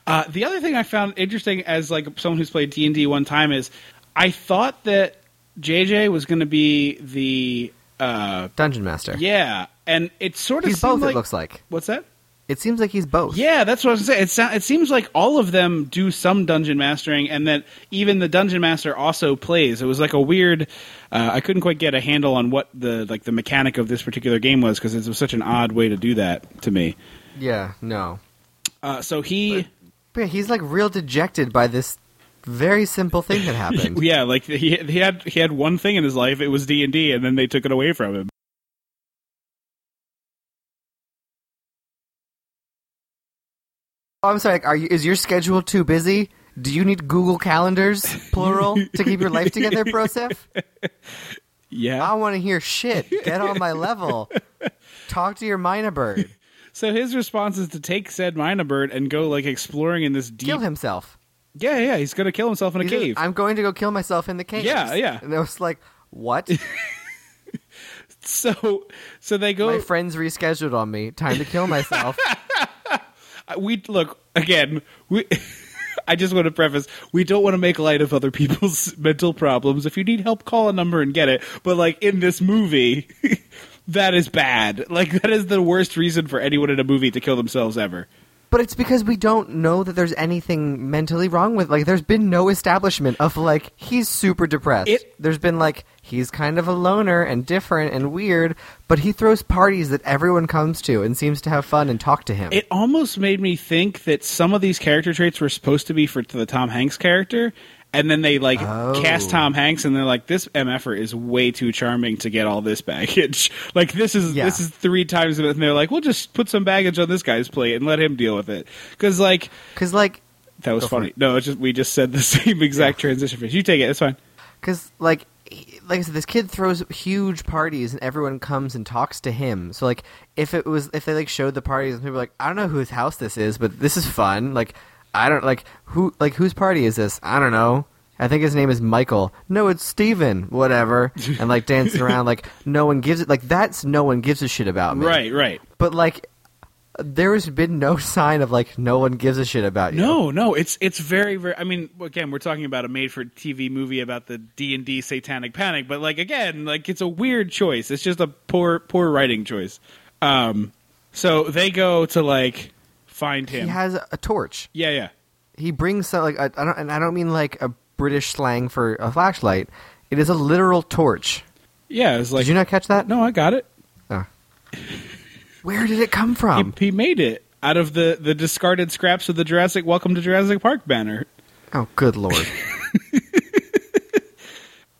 Uh, the other thing I found interesting as like someone who's played D and D one time is I thought that JJ was going to be the uh, Dungeon Master. yeah, and it sort of he's both. like it looks like what's that? it seems like he's both. Yeah, that's what I was gonna. It, sou- it seems like all of them do some dungeon mastering, and that even the dungeon master also plays. It was like a weird. Uh, I couldn't quite get a handle on what the like the mechanic of this particular game was because it was such an odd way to do that to me. Yeah. No. Uh, so he, But yeah, he's like real dejected by this very simple thing that happened. yeah, like he he had he had one thing in his life. It was D and D, and then they took it away from him. Oh, I'm sorry. Are you? Is your schedule too busy? Do you need Google calendars, plural, to keep your life together, Broseph? Yeah. I want to hear shit. Get on my level. Talk to your mynah bird. So his response is to take said mynah bird and go like exploring in this deep. Kill himself. Yeah, yeah. He's gonna kill himself in a He says, cave. I'm going to go kill myself in the cave. Yeah, yeah. And I was like, what? So, so they go. my friends rescheduled on me. Time to kill myself. we look again. We. I just want to preface: we don't want to make light of other people's mental problems. If you need help, call a number and get it. But like in this movie, that is bad. Like that is the worst reason for anyone in a movie to kill themselves ever. But it's because we don't know that there's anything mentally wrong with like there's been no establishment of like he's super depressed. It- there's been like he's kind of a loner and different and weird, but he throws parties that everyone comes to and seems to have fun and talk to him. It almost made me think that some of these character traits were supposed to be for the Tom Hanks character, and then they like Oh. cast Tom Hanks, and they're like, "This mf'er is way too charming to get all this baggage. like this is Yeah. this is three times." And they're like, "We'll just put some baggage on this guy's plate and let him deal with it." Because like Cuz like that was funny. No, it's just we just said the same exact transition phrase. You take it. It's fine. Because, like, he- like I said, this kid throws huge parties and everyone comes and talks to him. So, like, if it was, if they like showed the parties and people were like, I don't know whose house this is, but this is fun. Like, I don't like who, like whose party is this? I don't know. I think his name is Michael. No, it's Steven. Whatever. And like dancing around, like no one gives it. Like that's no one gives a shit about me. Right, right. But like, there has been no sign of like no one gives a shit about you. No, no, it's it's very very. I mean, again, we're talking about a made-for-TV movie about the D and D Satanic Panic, but like again, like it's a weird choice. It's just a poor poor writing choice. Um, so they go to like find him. He has a torch. yeah, yeah. he brings some like I I don't, and I don't mean like a British slang for a flashlight. It is a literal torch. Yeah, it's like Did you not catch that? no, I got it. Oh. Where did it come He, from? he made it out of the the discarded scraps of the Jurassic Welcome to Jurassic Park banner. Oh, good lord!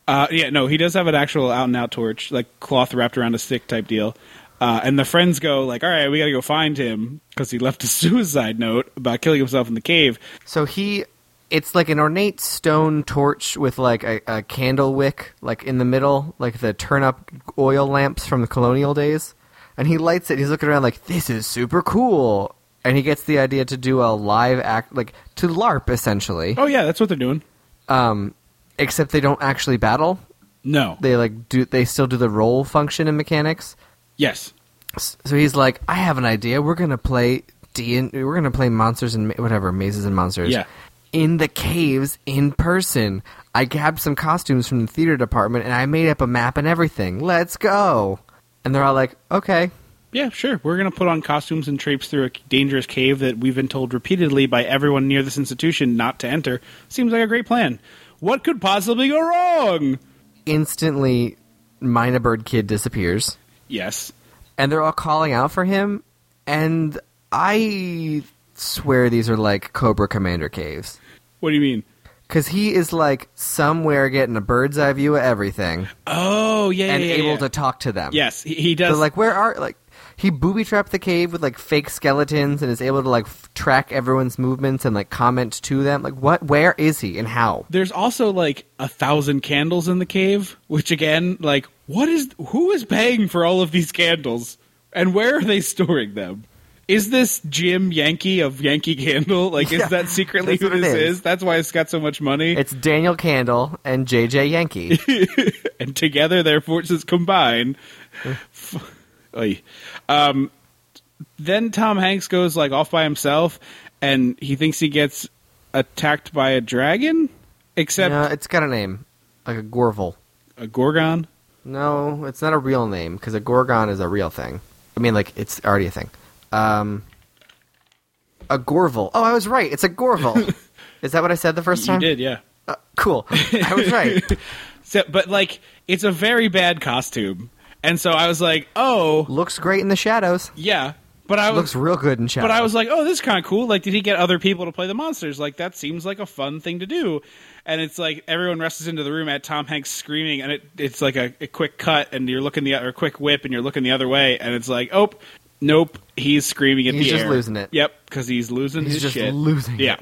Uh, yeah, no, he does have an actual out and out torch, like cloth wrapped around a stick type deal. Uh, and the friends go like, "All right, we got to go find him because he left a suicide note about killing himself in the cave." so he, it's like an ornate stone torch with like a, a candle wick, like in the middle, like the turn up oil lamps from the colonial days. And he lights it. He's looking around like, "This is super cool." and he gets the idea to do a live act, like to LARP essentially. Oh yeah, that's what they're doing. Um, except they don't actually battle. No. They like do they still do the roll function in mechanics. Yes. So he's like, I have an idea. We're gonna play D and we're gonna play monsters and ma- whatever mazes and monsters. Yeah. In the caves in person. I grabbed some costumes from the theater department and I made up a map and everything. Let's go. And they're all like, okay. Yeah, sure. We're going to put on costumes and traipse through a dangerous cave that we've been told repeatedly by everyone near this institution not to enter. Seems like a great plan. What could possibly go wrong? Instantly, Mynah Bird Kid disappears. Yes. and they're all calling out for him and i swear these are like cobra commander caves What do you mean? because he is like somewhere getting a bird's eye view of everything Oh, yeah, and yeah, yeah, able yeah. to talk to them Yes, he, he does. they're like where are like he booby trapped the cave with like fake skeletons and is able to like f- track everyone's movements and like comment to them like what where is he and how There's also like a thousand candles in the cave, which again, like, what is who is paying for all of these candles, and where are they storing them? Is this Jim Yankee of Yankee Candle? Like, is Yeah, that secretly who this is. is. That's why it's got so much money. it's daniel candle and jj yankee and together their forces combine. Um, then Tom Hanks goes like off by himself, and he thinks he gets attacked by a dragon, except no, it's got a name like a gorval a gorgon. No, it's not a real name because a gorgon is a real thing. I mean, like it's already a thing. Um, a gorval. Oh, I was right. It's a gorval. is that what I said the first You time? did, yeah. Uh, cool. I was right. So, but like, it's a very bad costume, and so I was like, oh Looks great in the shadows. yeah. But I was Looks real good in shadows. But I was like, oh, this is kind of cool. Like, did he get other people to play the monsters? Like, that seems like a fun thing to do. And it's like everyone rushes into the room at Tom Hanks screaming, and it, it's like a, a quick cut, and you're looking the or a quick whip, and you're looking the other way, and it's like, oh, nope, he's screaming at the end. He's the just air. losing it. Yep, because he's losing He's his just shit. losing Yeah. it.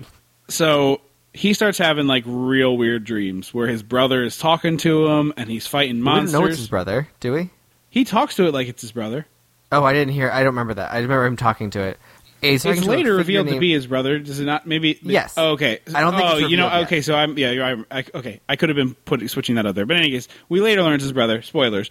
So he starts having like real weird dreams where his brother is talking to him, and he's fighting we didn't monsters. know it's his brother, do we? He talks to it like it's his brother. Oh, I didn't hear. I don't remember that. I remember him talking to it. He's It's later figure revealed to be his brother. Does it not? Maybe. Yes. Oh, okay. I don't think Oh, you know. yet. Okay, so I'm. Yeah, I'm, I, okay. I could have been putting switching that out there, but in any case, we later learned it's his brother. Spoilers.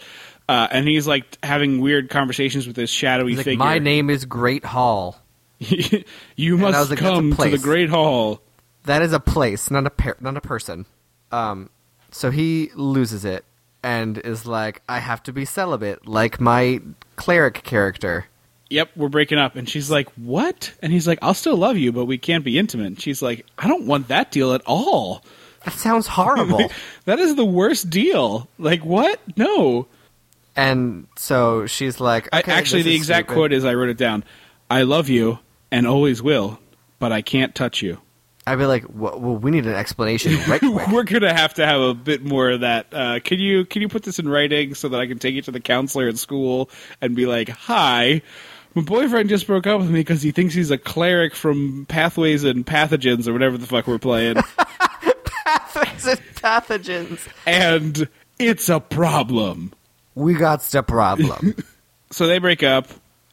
Uh, and he's like having weird conversations with this shadowy like, figure. My name is Great Hall. you must like, come to the. Great Hall. That is a place, not a per- not a person. Um, so he loses it and is like, I have to be celibate, like my cleric character. Yep, we're breaking up. And she's like, "What?" And he's like, "I'll still love you, but we can't be intimate." And she's like, "I don't want that deal at all. That sounds horrible. That is the worst deal. Like, what? No." and so she's like, I, actually, the exact stupid. quote is I wrote it down. I love you and always will, but I can't touch you. I'd be like, well, well we need an explanation right. We're gonna have to have a bit more of that. Uh, can you can you put this in writing so that I can take it to the counselor at school and be like, "Hi, my boyfriend just broke up with me because he thinks he's a cleric from Pathways and Pathogens or whatever the fuck we're playing, Pathogens and pathogens. and it's a problem." We got the problem. So they break up,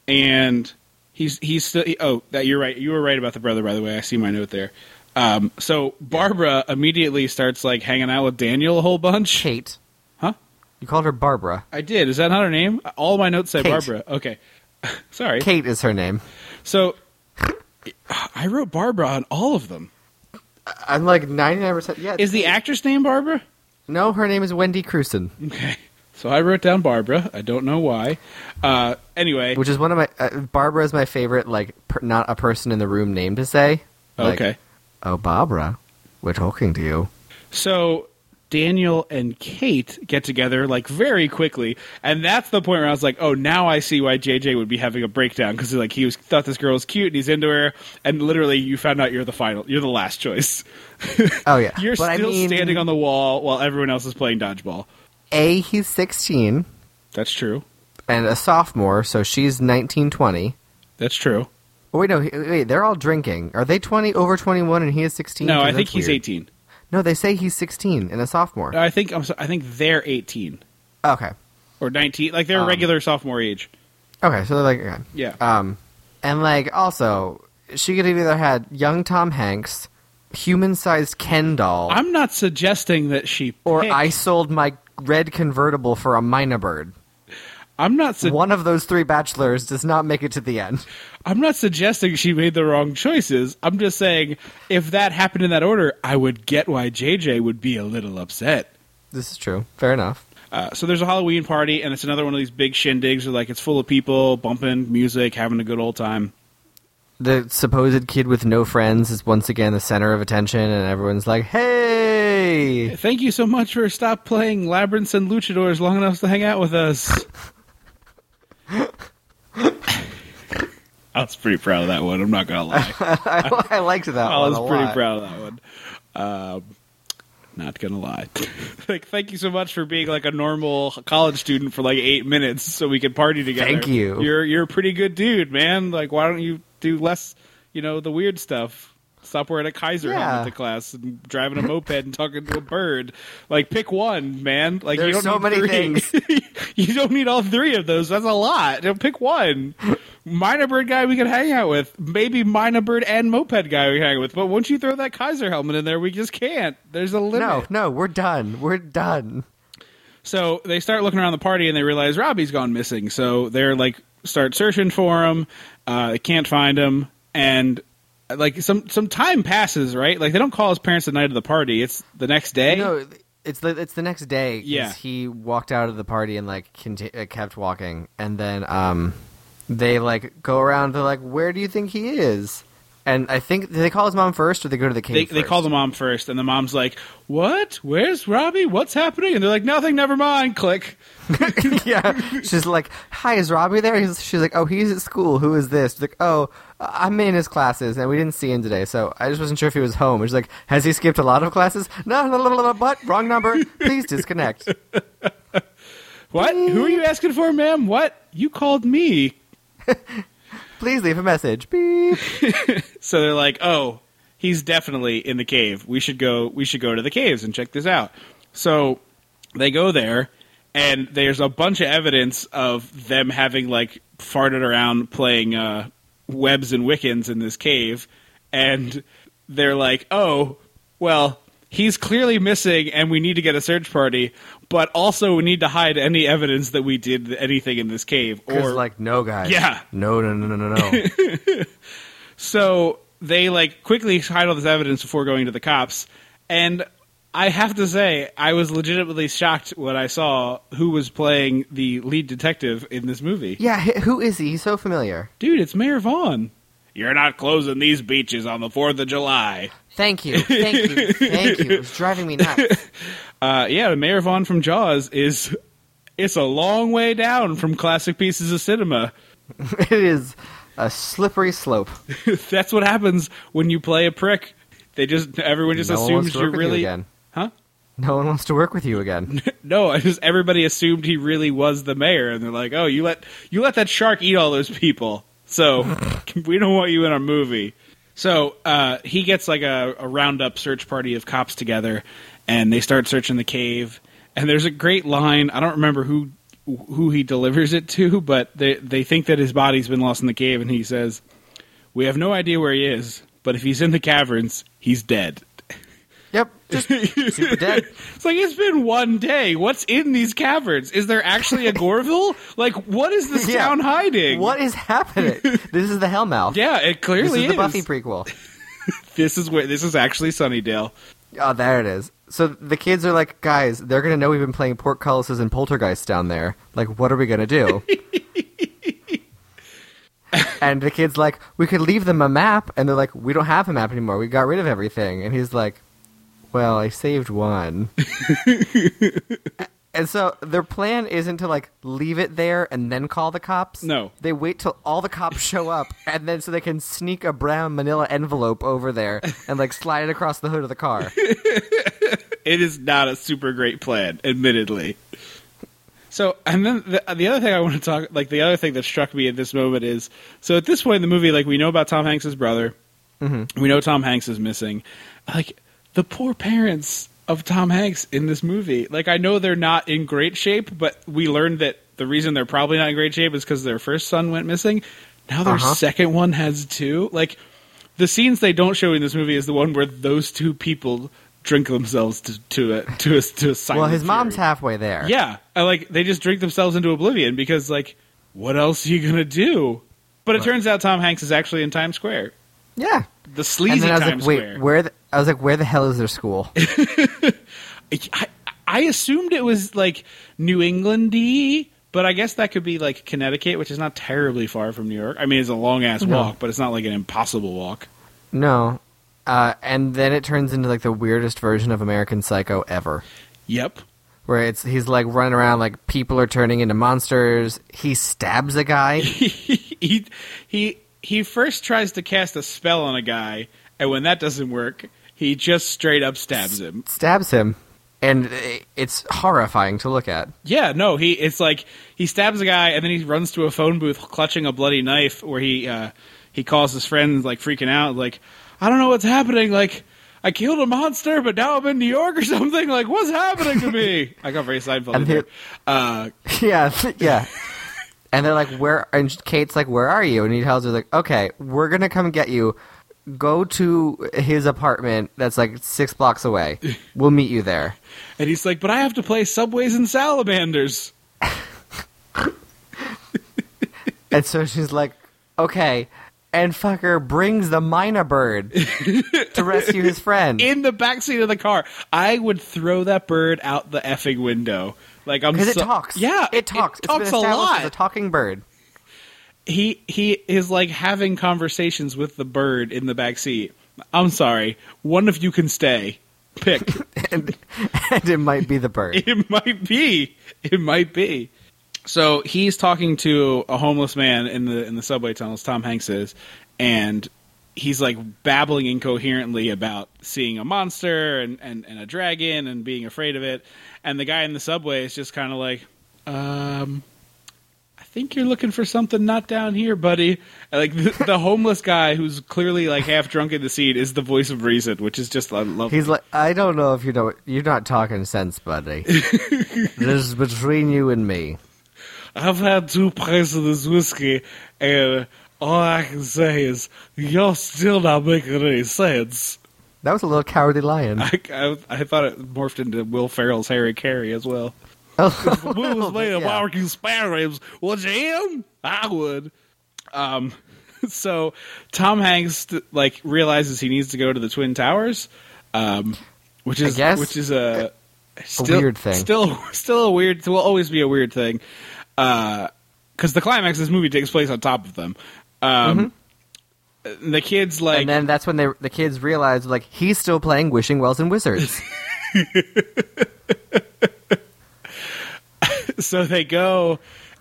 and he's he's still. he- oh, that you're right. You were right about the brother, by the way. I see my note there. Um, so Barbara immediately starts like hanging out with Daniel a whole bunch. Kate. Huh? You called her Barbara. I did. Is that not her name? All my notes say Kate. Barbara. Okay. Sorry. Kate is her name. So I wrote Barbara on all of them. I'm like 99% yeah. Is the actress name Barbara? No, her name is Wendy Crewson, Okay. So I wrote down Barbara. I don't know why. Uh, anyway. which is one of my uh, Barbara is my favorite like per, not a person in the room name to say. Like, okay. Oh, Barbara, we're talking to you. So Daniel and Kate get together like very quickly, and that's the point where I was like, "Oh, now I see why JJ would be having a breakdown because like he was thought this girl was cute and he's into her, and literally you found out you're the final, you're the last choice. Oh yeah, You're But I still mean, standing on the wall while everyone else is playing dodgeball. A, he's 16 That's true. and a sophomore, so she's 19, 20. That's true. Oh, wait, no, he- wait, they're all drinking. Are they 20 over 21 and he is 16? No, I think he's. 18. No, they say he's 16 and a sophomore. I think I'm. so- I think they're 18 okay, or 19. Like they're Um, regular sophomore age. okay, so they're like, okay. Yeah. Um, and like also, she could have either had young Tom Hanks, human-sized Ken doll, I'm not suggesting that she or picked- I sold my red convertible for a mynah bird. I'm not. Su- One of those three bachelors does not make it to the end. I'm not suggesting she made the wrong choices. I'm just saying if that happened in that order, I would get why JJ would be a little upset. This is true. Fair enough. Uh, so there's a Halloween party, and it's another one of these big shindigs where like it's full of people bumping music, having a good old time. The supposed kid with no friends is once again the center of attention, and everyone's like, "Hey!" Thank you so much for stop playing labyrinths and luchadors long enough to hang out with us. I was pretty proud of that one. I'm not gonna lie. I, I liked that I was pretty lot. proud of that one. Um, not gonna lie. like, thank you so much for being like a normal college student for like eight minutes, so we could party together. Thank you. You're you're a pretty good dude, man. Like, why don't you do less? You know, the weird stuff. Stop wearing a Kaiser Yeah. helmet to class and driving a moped and talking to a bird. Like, pick one, man. Like, you There's don't so need many three. you don't need all three of those. That's a lot. Pick one. Mynah bird guy we can hang out with. Maybe mynah bird and moped guy we hang with. But once you throw that Kaiser helmet in there, we just can't. There's a limit. No, no, we're done. We're done. So they start looking around the party and they realize Robbie's gone missing. So they're like start searching for him. Uh, they can't find him, and like some some time passes, right? Like they don't call his parents the night of the party. It's the next day. No, it's the it's the next day. Yeah. he walked out of the party and like conti- uh, kept walking, and then um, they like go around. They're like, "Where do you think he is?" And I think they call his mom first, or they go to the they, cave. they call the mom first, and the mom's like, "What? Where's Robbie? What's happening?" And they're like, "Nothing. Never mind." Click. yeah, she's like, "Hi, is Robbie there?" He's, she's like, "Oh, he's at school. Who is this?" She's like, "Oh, I'm in his classes, and we didn't see him today, so I just wasn't sure if he was home." She's like, "Has he skipped a lot of classes?" No, no, no, but wrong number. Please disconnect. What? Who are you asking for, ma'am? What? You called me. Please leave a message. Beep. So they're like, "Oh, he's definitely in the cave. We should go. We should go to the caves and check this out." So they go there, and there's a bunch of evidence of them having like farted around playing uh, webs and wiccans in this cave, and they're like, "Oh, well." He's clearly missing, and we need to get a search party. But also, we need to hide any evidence that we did anything in this cave. Or like, no, guys. Yeah. No, no, no, no, no, no. So they like quickly hide all this evidence before going to the cops. And I have to say, I was legitimately shocked when I saw who was playing the lead detective in this movie. yeah, who is he? He's so familiar. Dude, it's Mayor Vaughn. You're not closing these beaches on the 4th of July. Thank you, thank you, thank you. It's driving me nuts. Uh, yeah, the Mayor Vaughn from Jaws is. It's a long way down from classic pieces of cinema. it is a slippery slope. That's what happens when you play a prick. They just everyone just no assumes you're you really again. huh? No one wants to work with you again. No, I just everybody assumed he really was the mayor, and they're like, "Oh, you let you let that shark eat all those people, so we don't want you in our movie." So uh, he gets like a, a roundup search party of cops together, and they start searching the cave. And there's a great line. I don't remember who who he delivers it to, but they they think that his body's been lost in the cave, and he says, "We have no idea where he is, but if he's in the caverns, he's dead." Yep, just super dead. It's like it's been one day. What's in these caverns? Is there actually a Gorville? like, what is this Yeah. town hiding? What is happening? This is the Hellmouth. Yeah, it this clearly is the Buffy prequel. this is where this is actually Sunnydale. Oh, there it is. So the kids are like, guys, they're gonna know we've been playing portcullises and poltergeists down there. Like, what are we gonna do? and the kid's like, we could leave them a map, and they're like, we don't have a map anymore. We got rid of everything. And he's like, well, I saved one. and so their plan isn't to like leave it there and then call the cops. No. they wait till all the cops show up, and then so they can sneak a brown Manila envelope over there and like slide it across the hood of the car. It is not a super great plan, admittedly. So, and then the, the other thing I want to talk, like the other thing that struck me at this moment is, so at this point in the movie, like we know about Tom Hanks's brother, mm-hmm. we know Tom Hanks is missing, like the poor parents of Tom Hanks in this movie. Like I know they're not in great shape, but we learned that the reason they're probably not in great shape is because their first son went missing. Now their Uh-huh. second one has two. Like the scenes they don't show in this movie is the one where those two people drink themselves to to a to a, to a well, his mom's halfway there. Yeah, I like they just drink themselves into oblivion because like what else are you gonna do? But it turns out Tom Hanks is actually in Times Square, yeah. the And sleazy then I was Times like, wait, Square. where? The, I was like, where the hell is their school? I, I assumed it was like New Englandy, but I guess that could be like Connecticut, which is not terribly far from New York. I mean, it's a long ass No. walk, but it's not like an impossible walk. no. Uh, and then it turns into like the weirdest version of American Psycho ever. Yep. where it's he's like running around like people are turning into monsters. He stabs a guy. he he he first tries to cast a spell on a guy, and when that doesn't work, he just straight up stabs him. stabs him, and it's horrifying to look at. Yeah, no, he it's like he stabs a guy and then he runs to a phone booth clutching a bloody knife where he uh he calls his friends like freaking out like I don't know what's happening like I killed a monster but now I'm in New York or something like what's happening to me? I got very Seinfeld And there. he- Uh yeah, yeah. And they're like, "Where?" And Kate's like, "Where are you?" And he tells her like, "Okay, we're gonna come get you. Go to his apartment that's like six blocks away. We'll meet you there." and he's like, "But I have to play Subways and Salamanders." And so she's like, "Okay." And fucker brings the mynah bird to rescue his friend. in the backseat of the car. I would throw that bird out the effing window. Like I'm Because so- it talks. Yeah, it talks. It talks a lot. as a talking bird. he he is like having conversations with the bird in the back seat. I'm sorry, one of you can stay. Pick. and, and it might be the bird. it might be. It might be. So he's talking to a homeless man in the in the subway tunnels. Tom Hanks is, and he's like babbling incoherently about seeing a monster and, and, and a dragon and being afraid of it. And the guy in the subway is just kind of like, um, I think you're looking for something not down here, buddy. And, Like the, the homeless guy who's clearly like half drunk in the seat is the voice of reason, which is just I love. He's like, I don't know if you know. You're not talking sense, buddy. this is between you and me. I've had two pints of this whiskey, and all I can say is you're still not making any sense. That was a little cowardly lion. I, I, I thought it morphed into Will Ferrell's Harry Caray as well. Oh, The movie was made of yeah. barbecue spare ribs. Would you him? I would. Um, so Tom Hanks like realizes he needs to go to the Twin Towers, um, which is guess which is a still, weird thing. Still, still a weird. It will always be a weird thing. Because the climax of this movie takes place on top of them. Um, The kids like Mm-hmm. and then that's when they the kids realize like he's still playing Wishing Wells and Wizards. so they go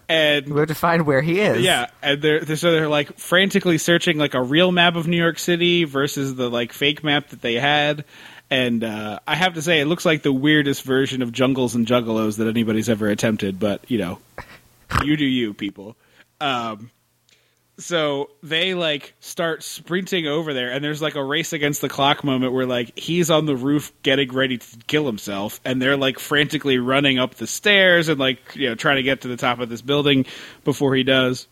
and we have to find where he is. Yeah, and they're, they're so they're like frantically searching like a real map of New York City versus the like fake map that they had. And uh, I have to say, it looks like the weirdest version of Jungles and Juggalos that anybody's ever attempted. But you know, you do you, people. Um, so they like start sprinting over there, and there's like a race against the clock moment where like he's on the roof getting ready to kill himself, and they're like frantically running up the stairs and like you know trying to get to the top of this building before he does.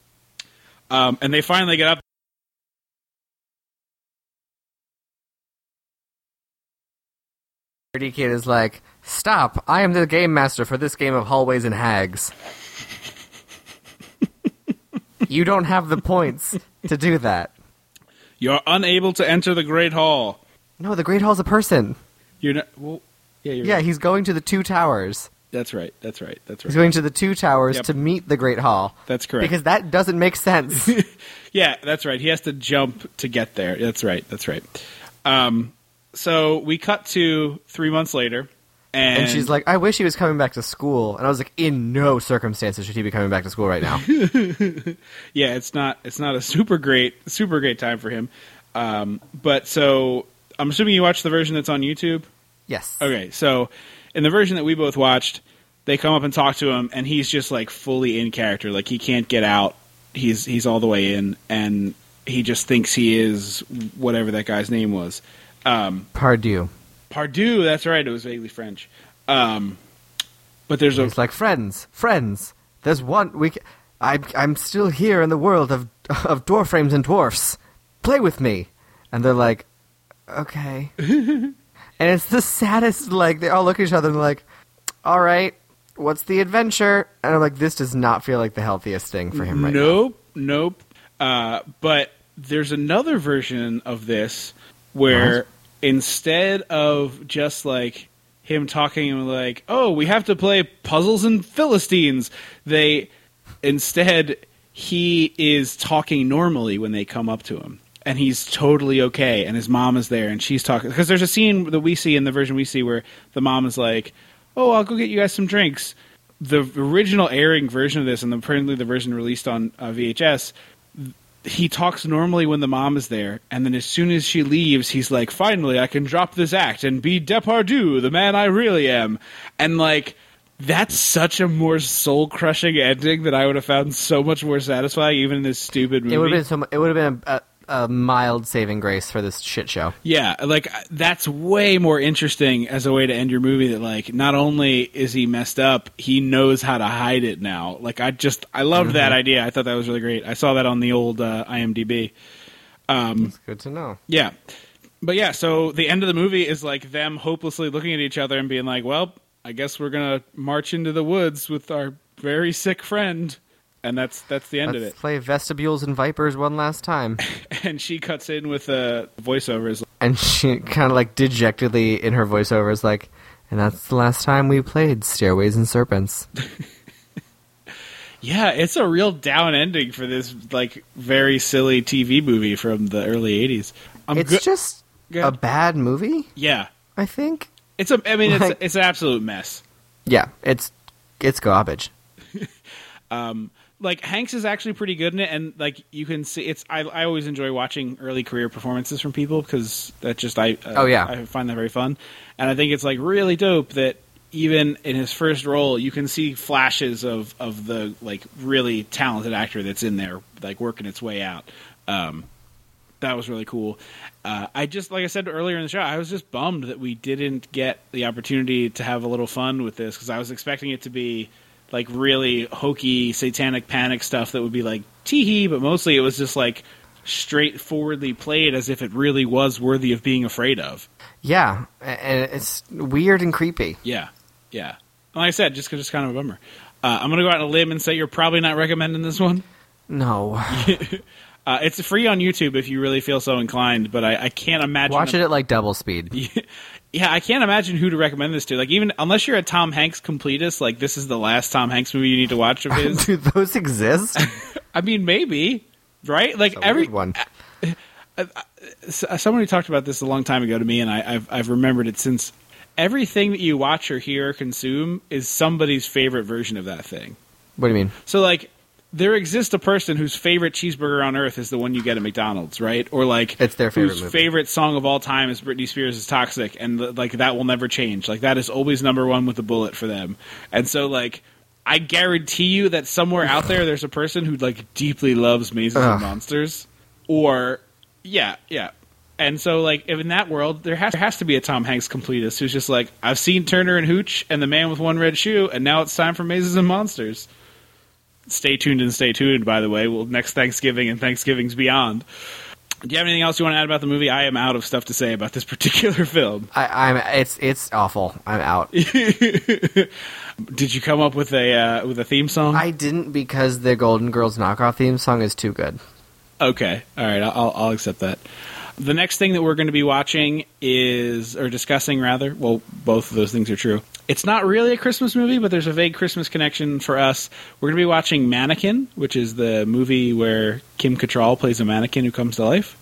Um, and they finally get up. Kid is like, "Stop! I am the game master for this game of hallways and hags. You don't have the points to do that. You're unable to enter the Great Hall. No, the Great Hall's a person. You're not. Well, yeah, you're Yeah, right. he's going to the two towers. That's right. That's right. That's right. He's going to the two towers Yep. to meet the Great Hall. That's correct. Because that doesn't make sense. Yeah, that's right. He has to jump to get there. That's right. That's right. Um, so we cut to three months later, and, and she's like, "I wish he was coming back to school." And I was like, "In no circumstances should he be coming back to school right now." "Yeah, it's not. It's not a super great, super great time for him." Um, but so I'm assuming you watched the version that's on YouTube. yes. Okay, so in the version that we both watched, they come up and talk to him, and he's just like fully in character. Like he can't get out. He's he's all the way in, and he just thinks he is whatever that guy's name was. Um, Pardieu. Pardieu. That's right. It was vaguely French. Um, but there's a He's like, "Friends, friends. There's one we. Ca- I'm I'm still here in the world of of door frames and dwarfs. Play with me." and they're like, "Okay," and it's the saddest. Like they all look at each other and like, "All right, what's the adventure?" And I'm like, "This does not feel like the healthiest thing for him right now." nope, nope. Uh, but there's another version of this where What? Instead of just like him talking like, "Oh, we have to play puzzles and Philistines," they instead he is talking normally when they come up to him. And he's totally okay, and his mom is there, and she's talking because there's a scene that we see in the version we see where the mom is like, "Oh, I'll go get you guys some drinks." The original airing version of this, and apparently the version released on uh, VHS, he talks normally when the mom is there, and then as soon as she leaves, he's like, "Finally, I can drop this act and be Depardieu, the man I really am." And like, that's such a more soul crushing ending that I would have found so much more satisfying, even in this stupid movie. It would have been so. mu- It would have been a, a, mild saving grace for this shit show. Yeah, like uh, that's way more interesting as a way to end your movie. That like not only is he messed up, he knows how to hide it now. Like I just I loved that mm-hmm. idea. I thought that was really great. I saw that on the old uh, IMDb. It's um, good to know. Yeah, but yeah. So the end of the movie is like them hopelessly looking at each other and being like, "Well, I guess we're gonna march into the woods with our very sick friend." And that's that's the end Let's of it. play vestibules and vipers one last time. And she cuts in with uh, a voiceover. Is and she kind of like dejectedly in her voiceover is like, and that's the last time we played Stairways and Serpents. Yeah, it's a real down ending for this like very silly TV movie from the early '80s. I'm it's good. just Good. a bad movie, yeah, I think. it's a. I mean, it's Like- it's an absolute mess. Yeah, it's it's garbage. Um, Like Hanks is actually pretty good in it, and like you can see, it's. I I always enjoy watching early career performances from people because that just I. Uh, Oh, yeah. I find that very fun, and I think it's like really dope that even in his first role, you can see flashes of of the like really talented actor that's in there, like working its way out. Um, that was really cool. Uh, I just, like I said earlier in the show, I was just bummed that we didn't get the opportunity to have a little fun with this because I was expecting it to be like really hokey, satanic panic stuff that would be like tee hee, but mostly it was just like straightforwardly played as if it really was worthy of being afraid of. Yeah, and it's weird and creepy. Yeah, yeah. Like I said, just it's kind of a bummer. Uh, I'm going to go out on a limb and say you're probably not recommending this one. No, Uh, it's free on YouTube if you really feel so inclined, but I, I can't imagine. watch a- it at like double speed. Yeah, I can't imagine who to recommend this to. Like, even unless you're a Tom Hanks completist, like this is the last Tom Hanks movie you need to watch of his. Do those exist? I mean, maybe, right? Like every one. Uh, uh, uh, s- somebody talked about this a long time ago to me, and I, I've I've remembered it since. Everything that you watch or hear or consume is somebody's favorite version of that thing. What do you mean? So, like, there exists a person whose favorite cheeseburger on earth is the one you get at McDonald's, right? Or like, It's their favorite whose movie. favorite song of all time is Britney Spears' is "Toxic," and the, like that will never change. Like that is always number one with a bullet for them. And so, like, I guarantee you that somewhere out there, there's a person who like deeply loves Mazes and Monsters, or yeah, yeah. And so, like, if in that world, there has, there has to be a Tom Hanks completist who's just like, I've seen Turner and Hooch and the Man with One Red Shoe, and now it's time for Mazes and Monsters. Stay tuned and stay tuned, by the way. Well, next Thanksgiving and Thanksgiving's beyond. Do you have anything else you want to add about the movie? I am out of stuff to say about this particular film. I, I'm. It's it's awful. I'm out. Did you come up with a uh, with a theme song? I didn't because the Golden Girls knockoff theme song is too good. Okay. All right. I'll, I'll accept that. The next thing that we're going to be watching is, or discussing rather, well, both of those things are true. It's not really a Christmas movie, but there's a vague Christmas connection for us. We're going to be watching Mannequin, which is the movie where Kim Cattrall plays a mannequin who comes to life.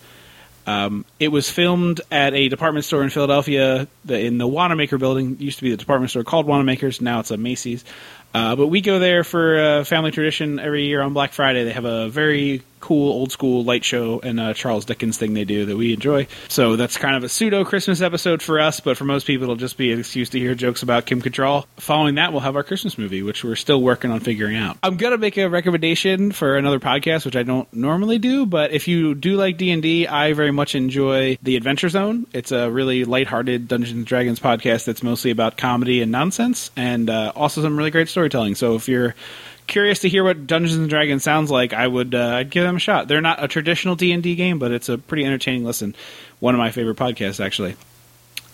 Um, it was filmed at a department store in Philadelphia, the, in the Wanamaker building. It used to be the department store called Wanamaker's. Now it's a Macy's. Uh, but we go there for a family tradition every year on Black Friday. They have a very cool old school light show and a Charles Dickens thing they do that we enjoy. So that's kind of a pseudo Christmas episode for us, but for most people, it'll just be an excuse to hear jokes about Kim Cattrall. Following that, we'll have our Christmas movie, which we're still working on figuring out. I'm gonna make a recommendation for another podcast, which I don't normally do, but if you do like D and D, I very much enjoy the Adventure Zone. It's a really lighthearted Dungeons and Dragons podcast that's mostly about comedy and nonsense, and uh, also some really great storytelling. So if you're curious to hear what Dungeons and Dragons sounds like, I would uh, I'd give them a shot. They're not a traditional D and D game, but it's a pretty entertaining listen. One of my favorite podcasts, actually.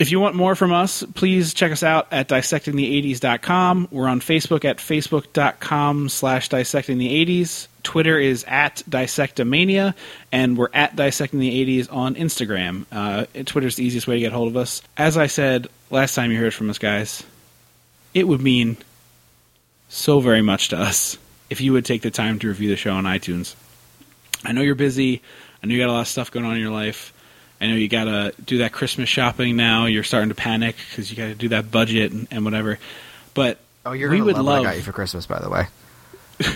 If you want more from us, please check us out at dissectingthe80s.com. We're on Facebook at facebook.com slash dissectingthe80s. Twitter is at dissectomania, and we're at dissecting the 80s on Instagram. Uh, Twitter's the easiest way to get hold of us. As I said last time you heard from us, guys, it would mean so very much to us if you would take the time to review the show on iTunes. I know you're busy. I know you got a lot of stuff going on in your life. I know you got to do that Christmas shopping now. You're starting to panic because you got to do that budget and, and whatever. But Oh, you're we would love, what love. I got you for Christmas, by the way.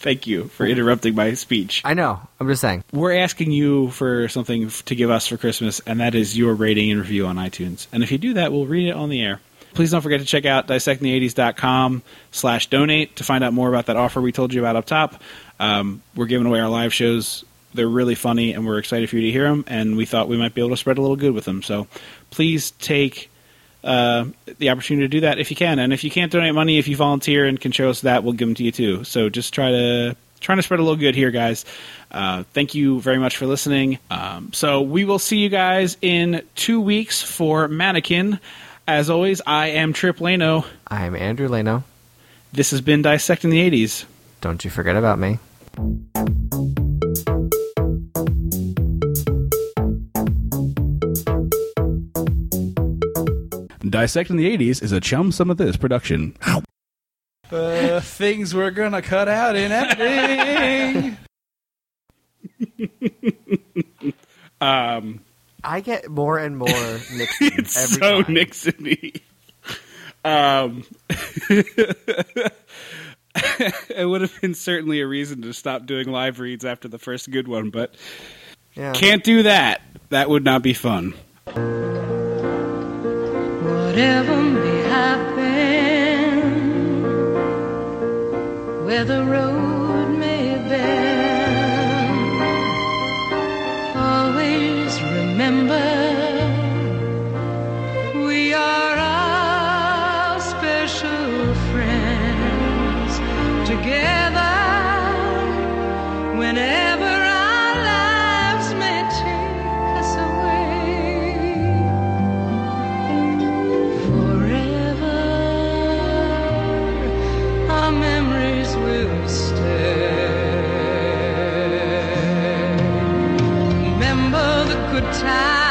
Thank you for interrupting my speech. I know. I'm just saying. We're asking you for something to give us for Christmas, and that is your rating and review on iTunes. And if you do that, we'll read it on the air. Please don't forget to check out dissectingthe80s.com slash donate to find out more about that offer we told you about up top. Um, we're giving away our live shows. They're really funny, and we're excited for you to hear them, and we thought we might be able to spread a little good with them. So please take uh, the opportunity to do that if you can. And if you can't donate money, if you volunteer and can show us that, we'll give them to you too. So just try to trying to spread a little good here, guys. Uh, thank you very much for listening. Um, so we will see you guys in two weeks for Mannequin. As always, I am Trip Lano. I'm Andrew Leno. This has been Dissecting the 80s. Don't you forget about me. Dissecting the 80s is a chum some of this production. Uh, things we're gonna cut out in editing. Um, I get more and more Nixon it's every so time. Nixon-y. Um, it would have been certainly a reason to stop doing live reads after the first good one, but Yeah. can't do that. That would not be fun. Whatever may happen, where the road good times,